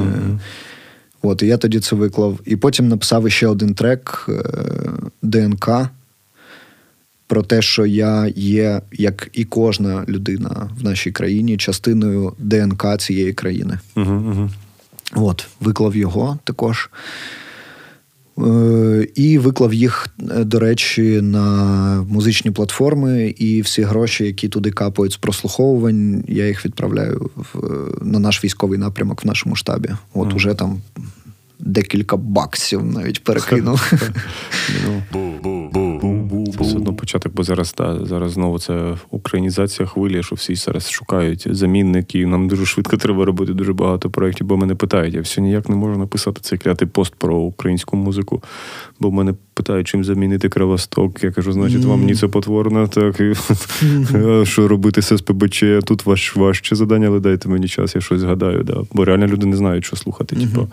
От, і я тоді це виклав. І потім написав ще один трек е, ДНК про те, що я є, як і кожна людина в нашій країні, частиною ДНК цієї країни. Угу, угу. От, виклав його також. Е, І виклав їх, е, до речі, на музичні платформи, і всі гроші, які туди капають з прослуховувань, я їх відправляю в, на наш військовий напрямок в нашому штабі. От уже там декілька баксів навіть перекинув. Все одно початок, бо зараз та зараз знову це українізація хвилі, що всі зараз шукають замінників. Нам дуже швидко треба робити дуже багато проєктів, бо мене питають. Я все ніяк не можу написати цей клятий пост про українську музику. Бо мене питають, чим замінити кривосток. Я кажу, значить, вам ні це так і що робити з СПБЧ? Тут важ, важче завдання, але дайте мені час, я щось згадаю. Да. Бо реально люди не знають, що слухати. Типу.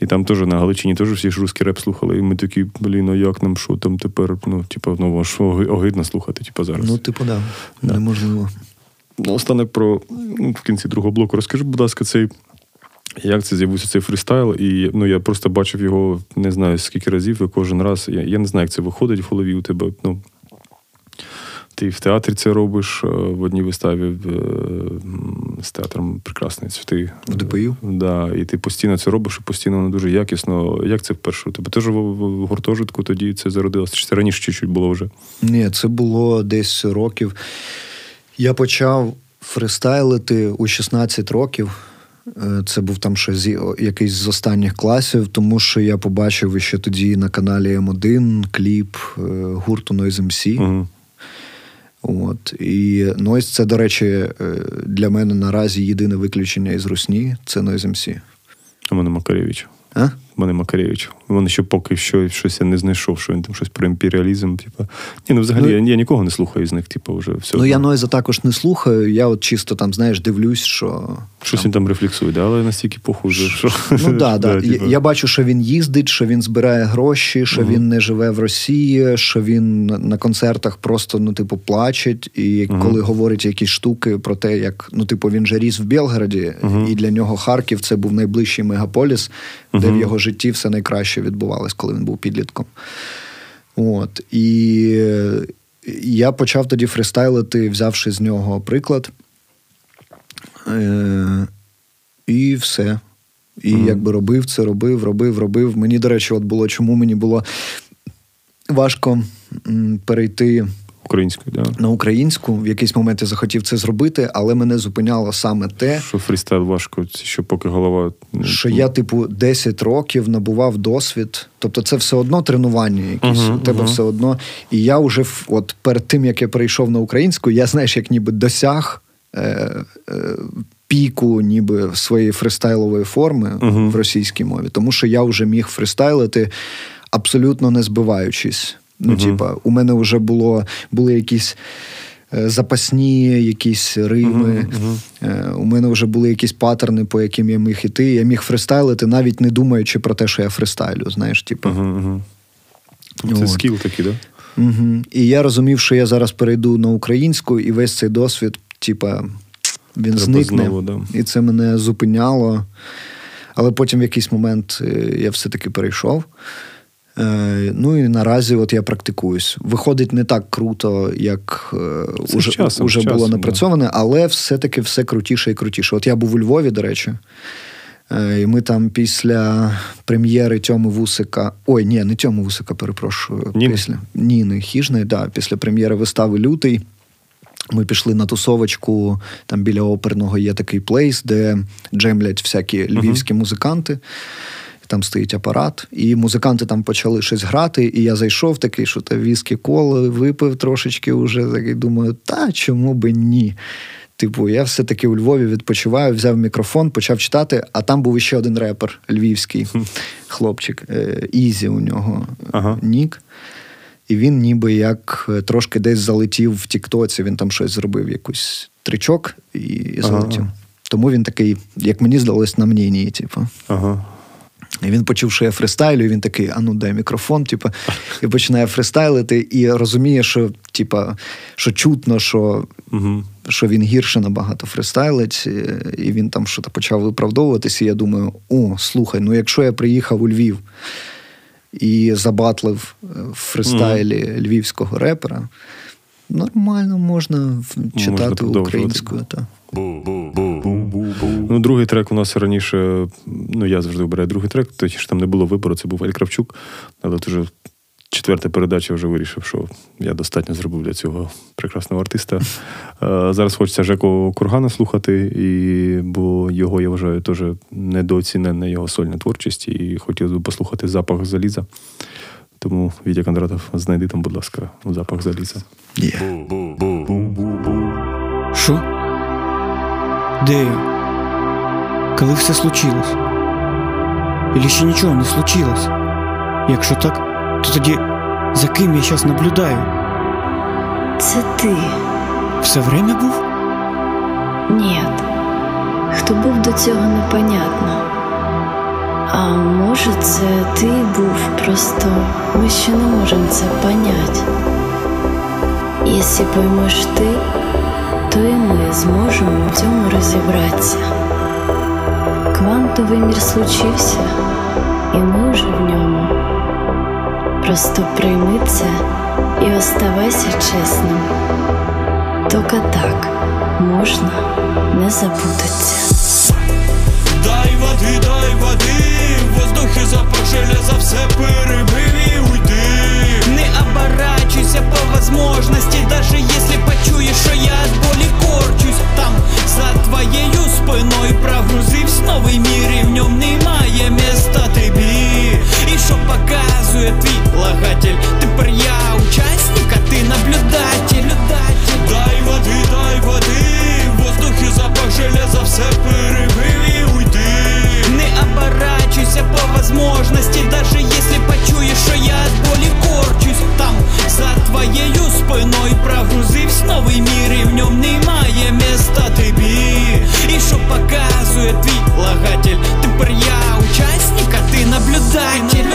І там теж на Галичині теж всі ж русський реп слухали. І ми такі, блін, а як нам що там тепер? Ну, типу, ну що огидно слухати, типу, зараз. Ну, типу, да, неможливо. Останок про ну, в кінці другого блоку. Розкажи, будь ласка, цей. Як це з'явився цей фрістайл? І ну, я просто бачив його не знаю скільки разів, і кожен раз. Я, я не знаю, як це виходить в голові у тебе. Ну, ти в театрі це робиш е, в одній виставі е, з театром Прекрасні цвіти. В ДПЮ? Да, і ти постійно це робиш, і постійно воно дуже якісно. Як це вперше? Тебе теж в, в гуртожитку тоді це зародилося? Чи це раніше чуть-чуть було вже? Ні, це було десь років. Я почав фристайлити у 16 років. Е, Це був там ще з якийсь з останніх класів, тому що я побачив ще тоді на каналі М1 кліп е, гурту Noise MC. Угу. От. І Noise це, до речі, е, для мене наразі єдине виключення із Русні це Noise MC. У мене Макаревич. А? Мене Макаревич. Вони ще поки що щось я не знайшов, що він там щось про імперіалізм. Типу. Ні, ну взагалі Ну, я, я нікого не слухаю з них, типу, вже все. Ну, я Нойза також не слухаю. Я от чисто там, знаєш, дивлюсь, що. Щось він там рефлексує, да? але настільки похоже, що. Ну да, да. типу. Я бачу, що він їздить, що він збирає гроші, що він не живе в Росії, що він на- концертах просто ну, типу, плачеть. І коли говорить якісь штуки про те, як ну, типу, він же ріс в Білгороді, і для нього Харків це був найближчий мегаполіс, де в його житті все найкраще відбувалось, коли він був підлітком. От. І я почав тоді фристайлити, взявши з нього приклад. Е, і все. І якби робив це, робив, робив, робив. Мені, до речі, от було, чому мені було важко перейти Українською, да. на українську. В якийсь момент я захотів це зробити, але мене зупиняло саме те, Що фрістайл важко, що поки голова. що я, типу, 10 років набував досвід. Тобто, це все одно тренування якісь. Мгм, у тебе мгм. все одно. І я вже от перед тим, як я перейшов на українську, я знаєш, як ніби досяг. Е, е, Піку, ніби своєї фристайлової форми Мгм. в російській мові, тому що я вже міг фристайлити абсолютно не збиваючись. Ну, Мгм. типа, у мене вже було були якісь е, запасні, якісь рими. Е, У мене вже були якісь паттерни, по яким я міг іти. Я міг фристайлити, навіть не думаючи про те, що я фристайлю. Знаєш, типу. Угу. Це скіл такий, да? Угу. І я розумів, що я зараз перейду на українську, і весь цей досвід, типа, він Треба зникне. знову, да. І це мене зупиняло. Але потім в якийсь момент е, я все-таки перейшов. Е, Ну і наразі от я практикуюсь. Виходить не так круто, як Це уже, часом, уже з було часом, да. напрацьоване, але все-таки все крутіше і крутіше. От я був у Львові, до речі. Е, І ми там після прем'єри Тьоми Вусика. Ой, ні, не Тьоми Вусика, перепрошую. Ніни? Після Ніни Хіжної, да, після прем'єри вистави Лютий. Ми пішли на тусовочку. Там біля оперного є такий плейс, де джемлять всякі львівські музиканти. Там стоїть апарат, і музиканти там почали щось грати. І я зайшов такий, що та віскі коли випив трошечки уже. Такий думаю, та чому би ні? Типу, я все-таки у Львові відпочиваю, взяв мікрофон, почав читати, а там був ще один репер львівський хлопчик. е, Ізі у нього е, Ага. нік. І він ніби як е, трошки десь залетів в Тіктоці, він там щось зробив, якийсь тричок і, і Ага. залетів. Тому він такий, як мені здалось, на мненні, типу. Ага. І він почув, що я фристайлю, і він такий, а ну дай мікрофон, типу, і починає фристайлити, і розуміє, що, типа, що чутно, що, Угу. що він гірше набагато фристайлить, і він там щось почав виправдовуватися. І я думаю: о, слухай, ну якщо я приїхав у Львів і забатлив е, в фристайлі львівського репера, нормально можна читати продовжувати. українською. Та. Ну, другий трек у нас раніше, ну я завжди обираю другий трек, точніше там не було вибору, це був Ель Кравчук. Але от уже четверта передача вже вирішив, що я достатньо зробив для цього прекрасного артиста. Е, Зараз хочеться Жеку Кургана слухати, і, бо його, я вважаю, теж недооцінена його сольна творчість, і хотілося б послухати запах заліза. Тому Вітя Кондратов, знайди там, будь ласка, запах заліза. Що? Де я? Коли все случилось? Или ще нічого не случилось? Якщо так, то тоді за ким я зараз наблюдаю? Це ти. Все время був? Ні. Хто був до цього непонятно. А може, це ти був, просто ми ще не можемо це понять. Якщо поймеш ти, то і ми зможемо в цьому розібратися. Квантовий мір случився, і ми вже в ньому. Просто прийми це і оставайся чесним. Тільки так можна не забутися. Дай води, дай води, в воздухе запах железа все перебив оборачивайся по возможности Даже если почуешь, что я от боли корчусь. Там за твоею спиной прогрузивсь в новый мир И в нем не мое место ты би. И что показывает твій лагатель Тепер я участник, а ты наблюдатель. Дай воды, дай воды, В воздухе запах железа все перебив і уйди. Не оборачивайся по возможности Даже если почуешь, что я от боли корчусь. за твоєю спиною прогрузився новий мір і в ньому немає міста тобі. І що показує твій лагатель Тепер я учасник, а ти наблюдатель.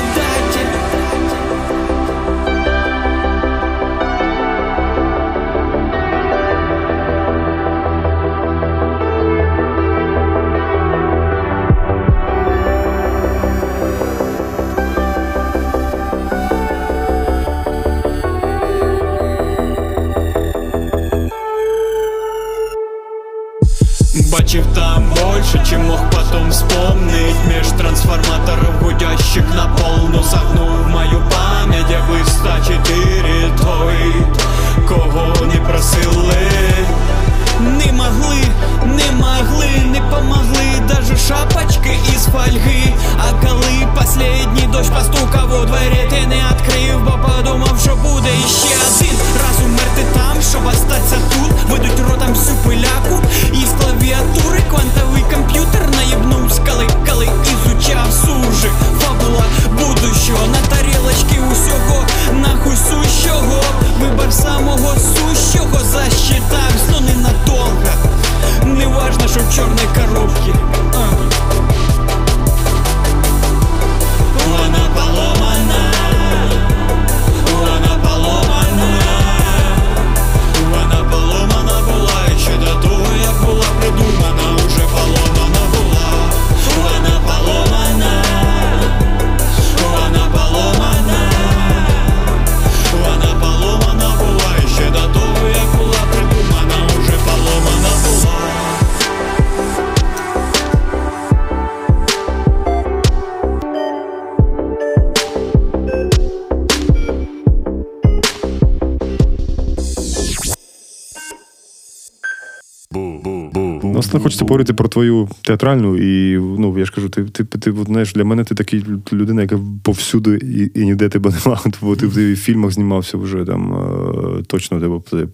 Поговорити про твою театральну, і ну я ж кажу, ти, ти, ти, знаєш, для мене ти такий людина, яка повсюди і, і ніде тебе немає. Бо ти, в фільмах знімався вже там е, точно тебе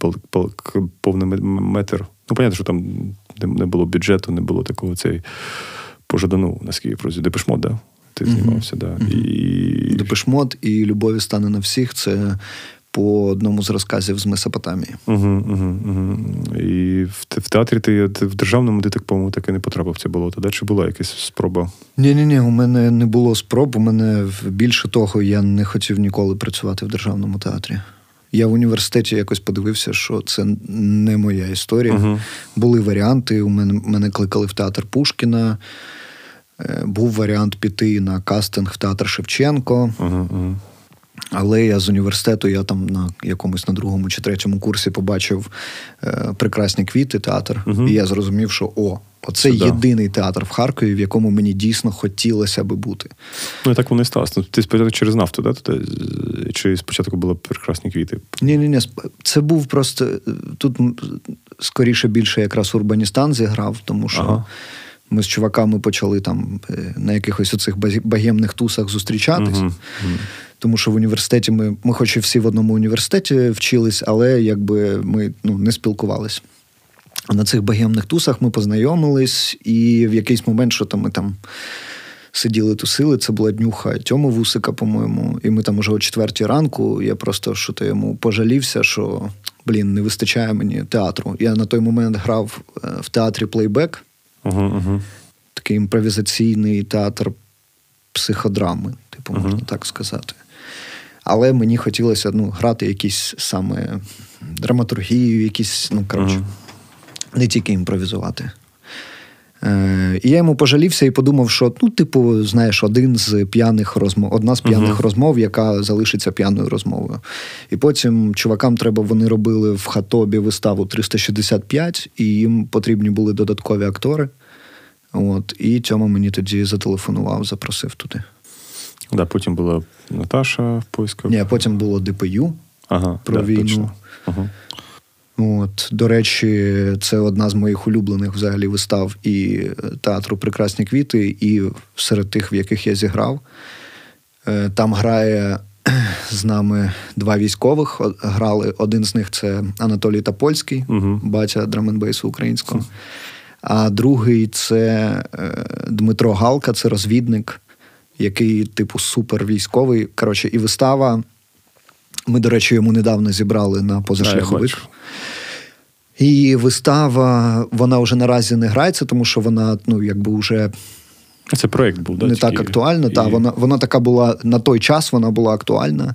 повний метр. Ну, понятно, що там не, було бюджету, не було такого цей пожадану, наскільки про Депешмот, да? Ти знімався, да. І... Депешмот і Любові стане на всіх це по одному з розказів з Месопотамії. Угу, угу, угу. І в, в театрі ти, ти в державному ти так, по-моєму, так і не потрапив це болото. Да? Чи була якась спроба? Ні, ні, ні, у мене не було спроб. У мене більше того, я не хотів ніколи працювати в державному театрі. Я в університеті якось подивився, що це не моя історія. Мгм. Були варіанти. У мене мене кликали в театр Пушкіна. Е, Був варіант піти на кастинг в театр Шевченко. Угу, угу. Але я з університету, я там на якомусь на другому чи третьому курсі побачив е, прекрасні квіти театр, Мгм. і я зрозумів, що о, оце Це да. єдиний театр в Харкові, в якому мені дійсно хотілося би бути. Ну і так воно і сталося. Ну, Ти спочатку через нафту, да? туди? Чи спочатку були прекрасні квіти? Ні, ні, ні, це був просто е, тут скоріше більше якраз Урбаністан зіграв, тому що. Ага. Ми з чуваками почали там е, на якихось оцих багемних тусах зустрічатись. Мгм, мгм. Тому що в університеті ми, ми хоч і всі в одному університеті вчились, але якби ми ну, не спілкувались. А на цих багемних тусах ми познайомились, і в якийсь момент, що там ми там сиділи, тусили, це була днюха Тьому Вусика, по-моєму. І ми там уже о четвертій ранку. Я просто що то йому пожалівся, що блін, не вистачає мені театру. Я на той момент грав е, в театрі плейбек, Угу. такий імпровізаційний театр психодрами, типу, можна так сказати. Але мені хотілося ну, грати якісь саме драматургію, якісь, ну, коротше, не тільки імпровізувати. Е, і я йому пожалівся і подумав, що, ну, типу, знаєш, один з п'яних розмов, одна з п'яних Мгм. розмов, яка залишиться п'яною розмовою. І потім чувакам треба, вони робили в хатобі виставу 365, і їм потрібні були додаткові актори. От, і Тьома мені тоді зателефонував, запросив туди. Да, потім була Наташа в поисках. Ні, потім було ДПЮ ага, про да, війну. Точно. Ага. От, до речі, це одна з моїх улюблених взагалі вистав і е, театру Прекрасні квіти, і серед тих, в яких я зіграв. Е, Там грає з нами два військових. Грали один з них це Анатолій Топольський, Мгм. батя драменбейсу українського. А другий це е, Дмитро Галка, це розвідник, який, типу, супер військовий. Коротше, і вистава. Ми, до речі, йому недавно зібрали на позашляховик. І вистава, вона вже наразі не грається, тому що вона, ну, якби вже Це проєкт був, да? не так актуальна. Та, вона, вона така була на той час, вона була актуальна,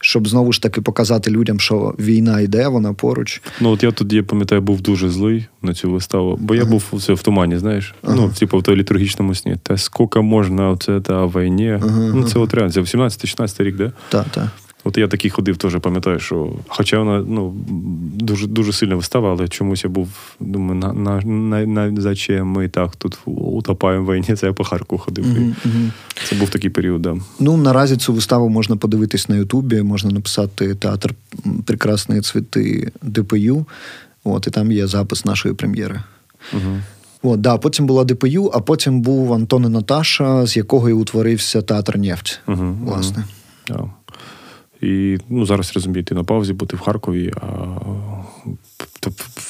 щоб знову ж таки показати людям, що війна йде, вона поруч. Ну, от я тоді, я пам'ятаю, був дуже злий на цю виставу, бо я був все в тумані, знаєш. Ну, типу, в той літургічному сні. Та скільки можна оце та війні. Ага, Ну, це от реально, це 18-16 рік, да? Та, та. От я такий ходив, теж пам'ятаю, що хоча вона ну, дуже дуже сильна вистава, але чомусь я був, думаю, на, на, на, на зачем ми так тут утопаємо в війні, це я по Харкову ходив. Мгм. Це був такий період, да. Ну, наразі цю виставу можна подивитись на Ютубі, можна написати театр Прекрасні цвіти ДПЮ. От, і там є запис нашої прем'єри. Угу. От, да, потім була ДПЮ, а потім був Антон і Наташа, з якого і утворився театр Нефть. Угу, Власне. Да. І ну, зараз розумію, ти на паузі, бо ти в Харкові, а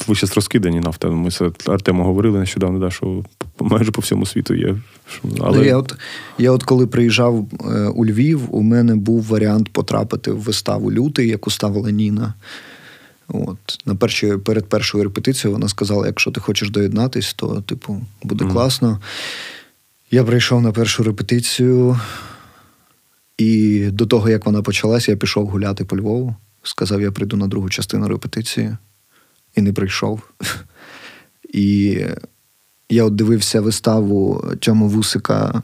ви зараз розкидані нафта. Ми з Артемом говорили нещодавно, да, що майже по всьому світу є. Але я от, я от коли приїжджав е, у Львів, у мене був варіант потрапити в виставу Лютий, яку ставила Ніна. От. На першій, перед першою репетицією вона сказала: якщо ти хочеш доєднатись, то типу буде Мгм. класно. Я прийшов на першу репетицію, і до того, як вона почалась, я пішов гуляти по Львову. Сказав, я прийду на другу частину репетиції, і не прийшов. І я от дивився виставу Тьому Вусика,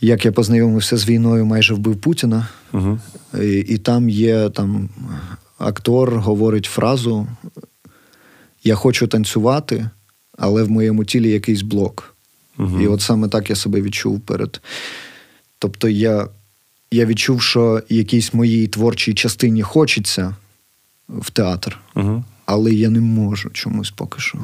як я познайомився з війною, майже вбив Путіна. Угу. І, і там є там актор говорить фразу: Я хочу танцювати, але в моєму тілі якийсь блок. Угу. І от саме так я себе відчув перед. Тобто я, я відчув, що якійсь моїй творчій частині хочеться в театр, Угу. але я не можу чомусь поки що.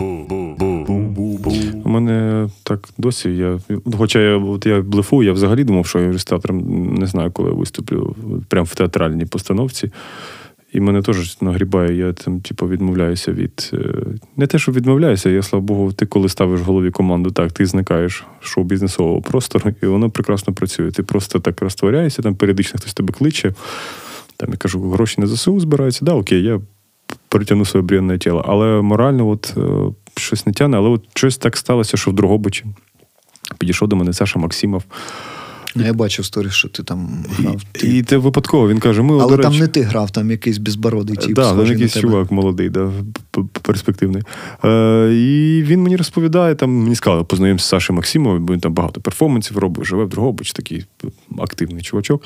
У мене так досі. Я, хоча я, от я блефую, я взагалі думав, що я з театром не знаю, коли я виступлю прямо в театральній постановці. І мене теж нагрібає, я там, типу, відмовляюся від. е, Не те, що відмовляюся, я, слава Богу, ти коли ставиш в голові команду, так, ти зникаєш шоу-бізнесового простору, і воно прекрасно працює. Ти просто так розтворяєшся, там періодично хтось тебе кличе. Там я кажу, гроші на ЗСУ збираються. Да, окей, я притягну своє бренне тіло. Але морально, от е, щось не тягне, але от щось так сталося, що в Другобичі підійшов до мене Саша Максимов. Ну, Я бачив сторіс, що ти там грав. Ти- І це випадково. Він каже: ми, Але до там речі, не ти грав, там якийсь безбородий тип. Да, там якийсь на тебе. чувак молодий, да, перспективний. Е, і він мені розповідає, там мені сказали, познайомся з Сашою Максимовим, бо він там багато перформансів робить, живе в Другобич, такий активний чувачок.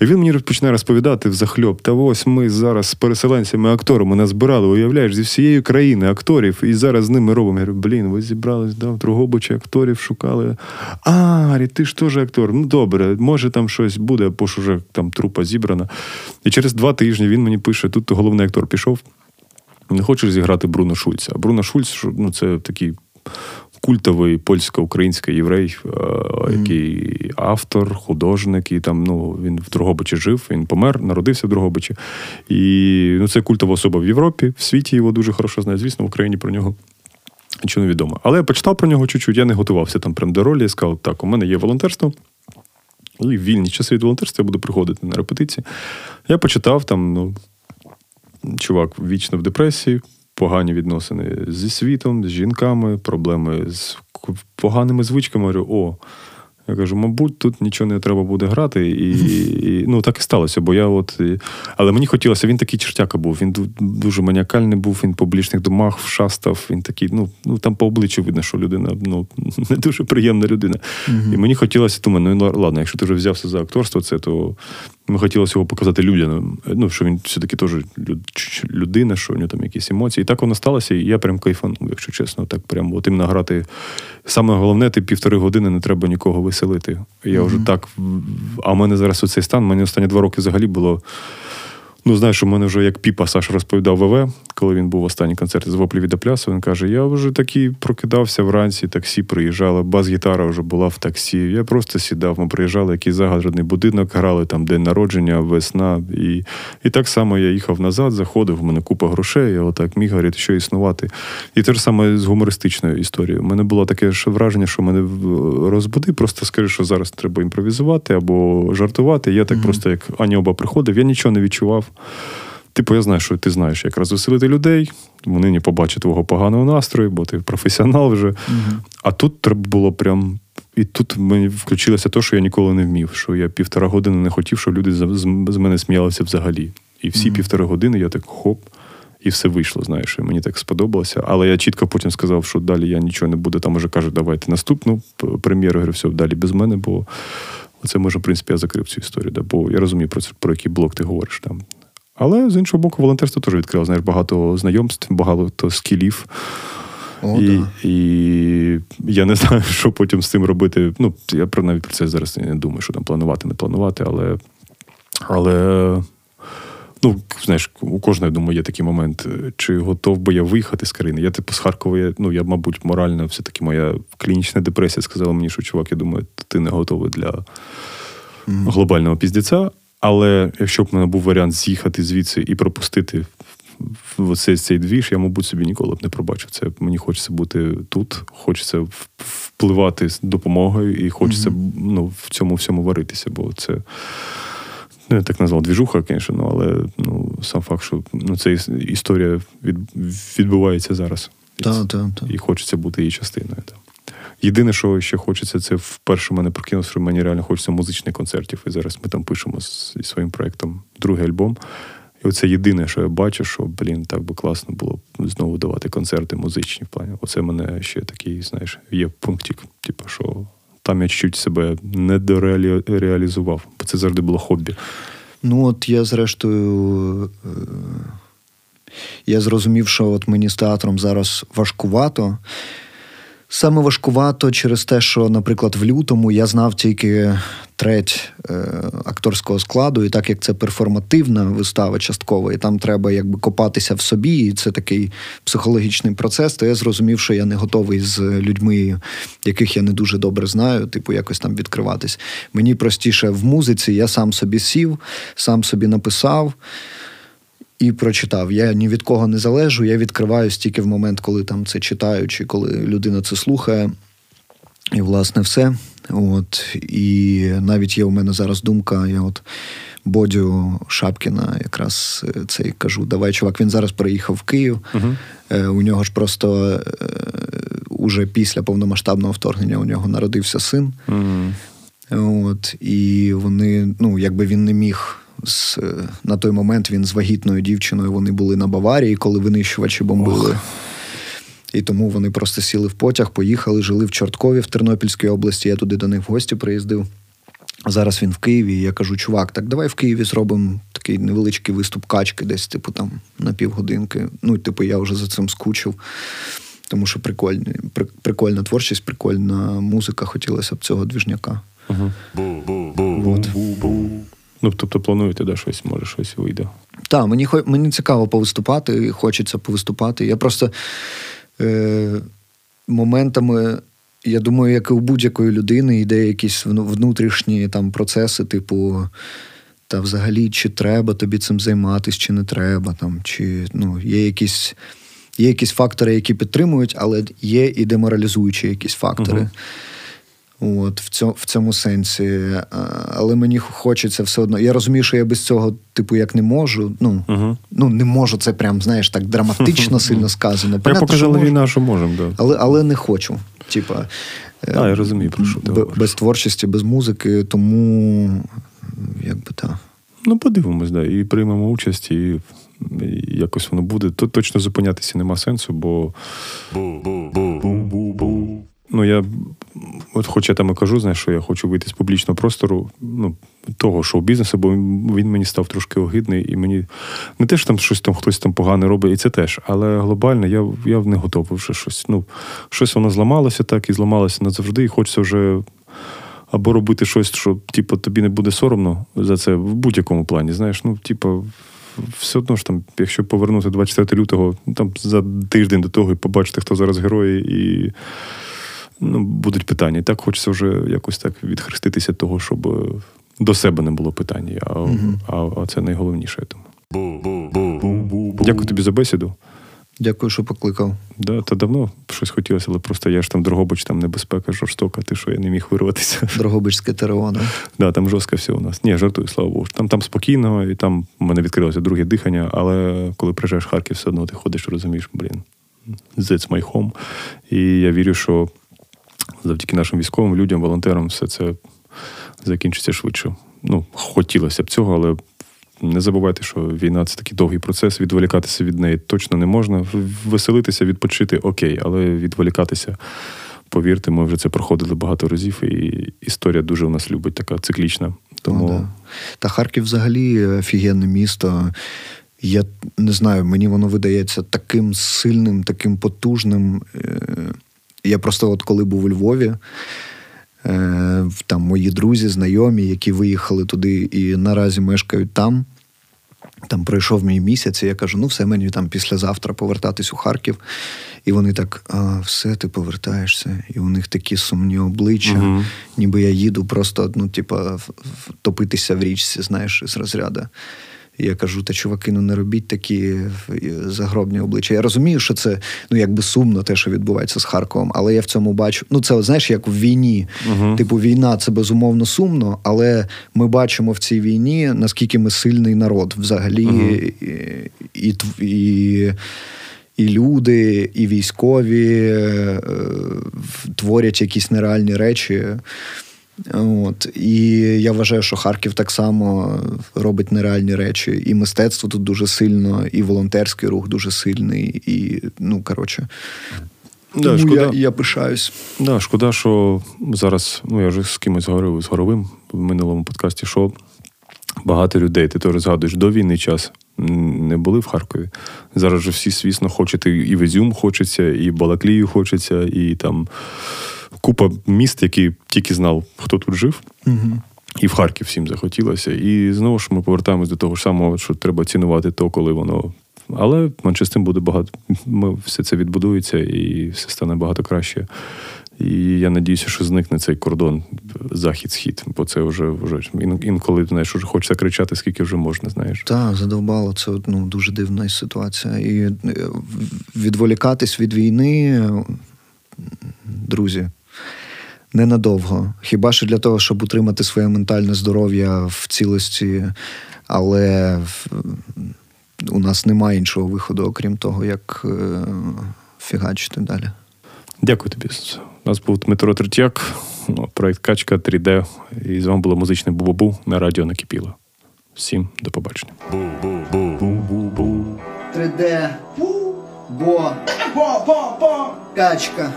І він мені починає розповідати взахльоб. Та ось ми зараз з переселенцями акторами назбирали, уявляєш, зі всієї країни акторів, і зараз з ними робимо. Я говорю, блін, ви зібрались да, в Другобичі, акторів шукали. А, говорить, ти ж теж актор. Ну добре, може там щось буде, бо ж уже там трупа зібрана. І через два тижні він мені пише: тут головний актор пішов. Не хочеш зіграти Бруно Шульца. А Бруно Шульц ну, це такий культовий польсько-український єврей, який автор, художник, і там ну, він в Другобичі жив, він помер, народився в Другобичі. І ну, це культова особа в Європі, в світі його дуже хорошо знають. Звісно, в Україні про нього. Нічого не відомо. Але я почитав про нього чуть-чуть, я не готувався там прям до ролі. Я сказав, так, у мене є волонтерство. І в вільні часи від волонтерства я буду приходити на репетиції. Я почитав там, ну, чувак вічно в депресії, погані відносини зі світом, з жінками, проблеми з поганими звичками. Говорю, о. Я кажу, мабуть, тут нічого не треба буде грати. І, і ну так і сталося. Бо я от. і- Але мені хотілося, він такий чертяка був. Він дуже маніакальний був, він по публічних домах вшастав. Він такий, ну, ну там по обличчю видно, що людина ну, не дуже приємна людина. І мені хотілося, думаю, ну ладно, якщо ти вже взявся за акторство, це то мені хотілося його показати людям. Ну, що він все-таки теж людина, що у нього там якісь емоції. І так воно сталося, і я прям кайфанув, якщо чесно. Так прям от іменно грати. Саме головне, ти півтори години не треба нікого веселити. Я вже так. А в мене зараз оцей стан, мені останні два роки взагалі було. Ну, знаєш, у мене вже як Піпа Саша розповідав ВВ, коли він був в останній концерті з воплі від Аплясу, він каже: я вже такий прокидався вранці, таксі приїжджала, бас-гітара вже була в таксі. Я просто сідав, ми приїжджали, якийсь загадрений будинок, грали там день народження, весна. І, і так само я їхав назад, заходив, в мене купа грошей, я отак міг говорити, що існувати. І те ж саме з гумористичною історією. У мене було таке ж враження, що мене розбуди, просто скажи, що зараз треба імпровізувати або жартувати. Я так просто, як Аніоба приходив, я нічого не відчував. Типу, я знаю, що ти знаєш, як розвеселити людей. Вони не побачать твого поганого настрою, бо ти професіонал вже. А тут треба було прям. І тут мені включилося те, що я ніколи не вмів. Що я півтора години не хотів, щоб люди з, мене сміялися взагалі. І всі півтори години я так хоп, і все вийшло, знаєш, і мені так сподобалося. Але я чітко потім сказав, що далі я нічого не буду. Там уже кажуть, давайте наступну прем'єру. Я говорю, все, далі без мене, бо Оце може, в принципі, я закрив цю історію, да, бо я розумію, про, це- про який блок ти говориш там. Але з іншого боку, волонтерство теж відкрило, знаєш, багато знайомств, багато скілів. О, і, да. і я не знаю, що потім з цим робити. Ну, я про навіть про це зараз не думаю, що там планувати, не планувати, але. Але. Ну, знаєш, у кожного, я думаю, є такий момент, чи готов би я виїхати з країни. Я, типу, з Харкова, я, ну, я, мабуть, морально, все-таки моя клінічна депресія сказала мені, що чувак, я думаю, ти не готовий для глобального піздеця. Але якщо б в мене був варіант з'їхати звідси і пропустити цей, цей двіж, я, мабуть, собі ніколи б не пробачив. Це мені хочеться бути тут, хочеться впливати з допомогою, і хочеться ну, в цьому всьому варитися, бо це. Ну, я так назвав двіжуха, звісно, ну, але ну, сам факт, що ну, ця історія від, відбувається зараз. І Та, це- та, та. І хочеться бути її частиною. Та. Єдине, що ще хочеться, це вперше мене прокинулося, що мені реально хочеться музичних концертів. І зараз ми там пишемо зі своїм проєктом другий альбом. І оце єдине, що я бачу, що, блін, так би класно було знову давати концерти музичні в плані. Оце мене ще такий, знаєш, є пунктик, типу, що там я чуть себе не дореалізував, бо це завжди було хобі. Ну, от я зрештою. е, Я зрозумів, що от мені з театром зараз важкувато. Саме важкувато через те, що, наприклад, в лютому я знав тільки треть е, акторського складу, і так як це перформативна вистава частково, і там треба якби копатися в собі, і це такий психологічний процес, то я зрозумів, що я не готовий з людьми, яких я не дуже добре знаю, типу, якось там відкриватись. Мені простіше в музиці, я сам собі сів, сам собі написав. І прочитав. Я ні від кого не залежу, я відкриваюсь тільки в момент, коли там це читаю, чи коли людина це слухає. І, власне, все. От. І навіть є у мене зараз думка, я от Бодю Шапкіна якраз е, це і кажу: давай, чувак, він зараз переїхав в Київ. Угу. Е, У нього ж просто е, уже після повномасштабного вторгнення у нього народився син. Угу. От, і вони, ну, якби він не міг. З, е, на той момент він з вагітною дівчиною вони були на Баварії, коли винищувачі бомбили. І тому вони просто сіли в потяг, поїхали, жили в Чорткові в Тернопільській області. Я туди до них в гості приїздив. Зараз він в Києві. І я кажу, чувак, так давай в Києві зробимо такий невеличкий виступ качки, десь, типу, там на півгодинки. Ну, типу, я вже за цим скучив. Тому що прикольні, при- прикольна творчість, прикольна музика, хотілося б цього двіжняка. Угу. От. Ну, тобто плануєте, да, щось, може, щось вийде. Так, мені, мені цікаво повиступати, хочеться повиступати. Я просто е, моментами, я думаю, як і у будь-якої людини, йде якісь внутрішні там процеси, типу. Та взагалі, чи треба тобі цим займатися, чи не треба, там, чи ну, є якісь, є якісь фактори, які підтримують, але є і деморалізуючі якісь фактори. Мгм. От, в, цьому, в цьому сенсі. Але мені хочеться все одно. Я розумію, що я без цього, типу, як не можу. Ну, Угу. ну не можу, це прям, знаєш, так драматично сильно сказано. Я Понятно, що показала війна, що можемо, да. але, але не хочу. Типа, е, А, я розумію, про що ти б- без творчості, без музики, тому якби так. Ну, подивимось, да, і приймемо участь, і, і якось воно буде. Тут точно зупинятися нема сенсу, бо. Ну, я, от хоч я там і кажу, знаєш, що я хочу вийти з публічного простору, ну, того шоу-бізнесу, бо він мені став трошки огидний, і мені не те, що там щось там хтось там погане робить, і це теж, але глобально я, я не готовий вже щось. Ну, щось воно зламалося так і зламалося назавжди, і хочеться вже або робити щось, що типу, тобі не буде соромно за це в будь-якому плані. Знаєш, ну, типу, все одно ж там, якщо повернути 24 лютого, там за тиждень до того і побачити, хто зараз герої, і ну, будуть питання. І так хочеться вже якось так відхреститися того, щоб е, до себе не було питань. А, а, а це найголовніше, я думаю. Дякую тобі за бесіду. Дякую, що покликав. Да, та давно щось хотілося, але просто я ж там Дрогобич, там небезпека жорстока, ти що я не міг вирватися. Дрогобичське ТРО, да? Да, там жорстко все у нас. Ні, жартую, слава Богу. Там там спокійно, і там у мене відкрилося друге дихання, але коли приїжджаєш в Харків, все одно ти ходиш, розумієш, блін, that's my home. І я вірю, що завдяки нашим військовим людям, волонтерам, все це закінчиться швидше. Ну, хотілося б цього, але не забувайте, що війна це такий довгий процес. Відволікатися від неї точно не можна. Веселитися, відпочити окей, але відволікатися повірте, ми вже це проходили багато разів, і історія дуже у нас любить, така циклічна. Тому О, да. Та Харків взагалі офігенне місто. Я не знаю, мені воно видається таким сильним, таким потужним. Я просто, от коли був у Львові, е, там мої друзі, знайомі, які виїхали туди і наразі мешкають там. Там пройшов мій місяць, і я кажу: ну, все, мені там післязавтра повертатись у Харків. І вони так, а, все, ти повертаєшся. І у них такі сумні обличчя, Мгм. ніби я їду просто, ну, типа, топитися в річці, знаєш, з розряду. Я кажу, та чуваки, ну не робіть такі е, загробні обличчя. Я розумію, що це ну якби сумно те, що відбувається з Харковом, але я в цьому бачу. Ну, це знаєш, як в війні. Мгм. Типу, війна це безумовно сумно, але ми бачимо в цій війні, наскільки ми сильний народ взагалі, Мгм. і, і, і, і люди, і військові е, творять якісь нереальні речі. От. І я вважаю, що Харків так само робить нереальні речі. І мистецтво тут дуже сильно, і волонтерський рух дуже сильний. І, ну, коротше, Да, тому шкода. я, я пишаюсь. Да, шкода, що зараз, ну я вже з кимось говорив з горовим в минулому подкасті, що багато людей, ти теж згадуєш, до війни час не були в Харкові. Зараз же всі, звісно, хочуть і- і в Ізюм хочеться, і Балаклію хочеться, і там купа міст, які тільки знав, хто тут жив. Угу. І в Харків всім захотілося. І знову ж ми повертаємось до того ж самого, що треба цінувати то, коли воно. Але менше з тим буде багато. Ми все це відбудується і все стане багато краще. І я надіюся, що зникне цей кордон захід-схід, бо це вже вже інколи знаєш, вже хочеться кричати, скільки вже можна, знаєш. Так, задовбало. Це ну, дуже дивна ситуація. І е, відволікатись від війни, друзі, ненадовго. Хіба що для того, щоб утримати своє ментальне здоров'я в цілості, але у нас немає іншого виходу, окрім того, як е, фігачити далі. Дякую тобі. У нас був Дмитро Третяк, ну, проект Качка 3D. І з вами було музичне Бубабу на радіо Накипіло. Всім до побачення. 3D. Бо. Качка.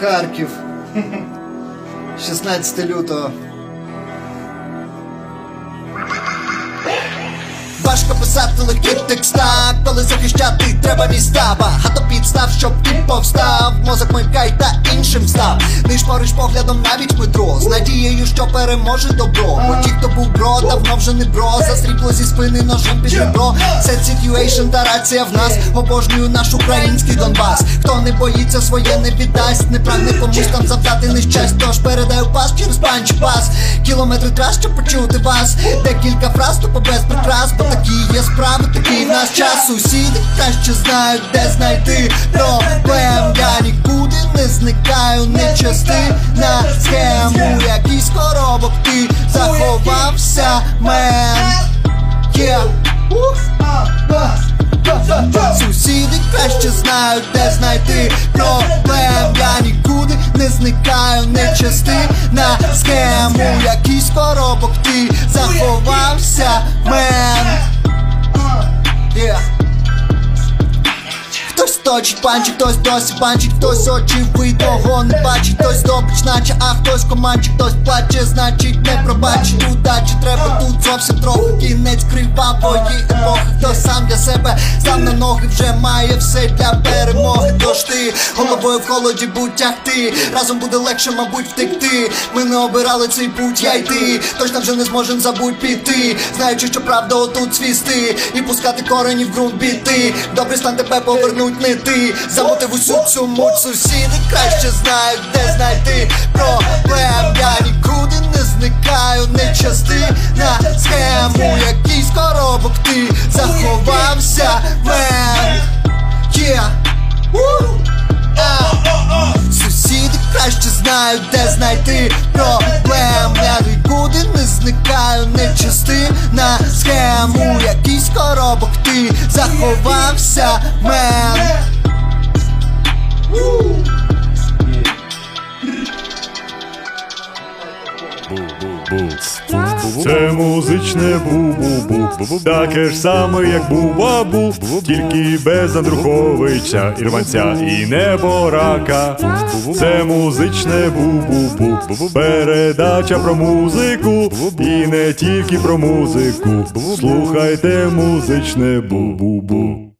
Харків. 16 лютого. Важко писати легкі текста, коли захищати треба міста. Багато підстав, щоб ти повстав. Мозок вмикай та іншим став. Нишпориш поглядом навіть метро. З надією, що переможе добро. Бо ті, хто був бро, давно вже не бро. За срібло зі спини ножем під ребро. Set situation та рація в нас. Обожнюю наш український Донбас. Хто не боїться, своє не віддасть. Не прагне комусь там завдати нещасть. Тож передаю пас через панч пас. Кілометри трас, щоб почути вас. Декілька фраз, тупо без прикрас. Бо такі є справи, такий в нас час. Сусіди краще знають, де знайти проблем. Я нікуди не зникаю, не частина схему. Якийсь коробок ти заховався, мен. Сусіди краще знають, де знайти проблем. Я нікуди не зникаю, не частина схему. Якийсь коробок ти заховався, мен. Yeah. Точить панчик, хтось досі панчить, хтось очевидного не бачить, хтось добрич, наче, а хтось команчик, хтось плаче, значить не пробачить удачі. Треба тут зовсім трохи кінець кривавої епохи. Хто сам для себе сам на ноги вже має все для перемоги. Тож ти головою в холоді будь тягти. Разом буде легше, мабуть, втекти. Ми не обирали цей путь, я й ти. Точно вже не зможем забудь піти. Знаючи, що правда отут свісти, і пускати корені в ґрунт біти. Добрий стан тебе повернуть не ти. Замотив усю цю муть сусіди краще знають, де знайти проблем. Я нікуди не зникаю, не частина схему. Якийсь коробок ти заховався, мен. Yeah. Краще знають, де знайти проблем. Я нікуди не зникаю, не частина схему. Якийсь коробок ти заховався, мен. Це музичне бу-бу-бу Таке ж саме, як бу-бабу Тільки без Андруховича, Ірванця і неборака. Це музичне бу-бу-бу. Передача про музику І не тільки про музику. Слухайте музичне бу-бу-бу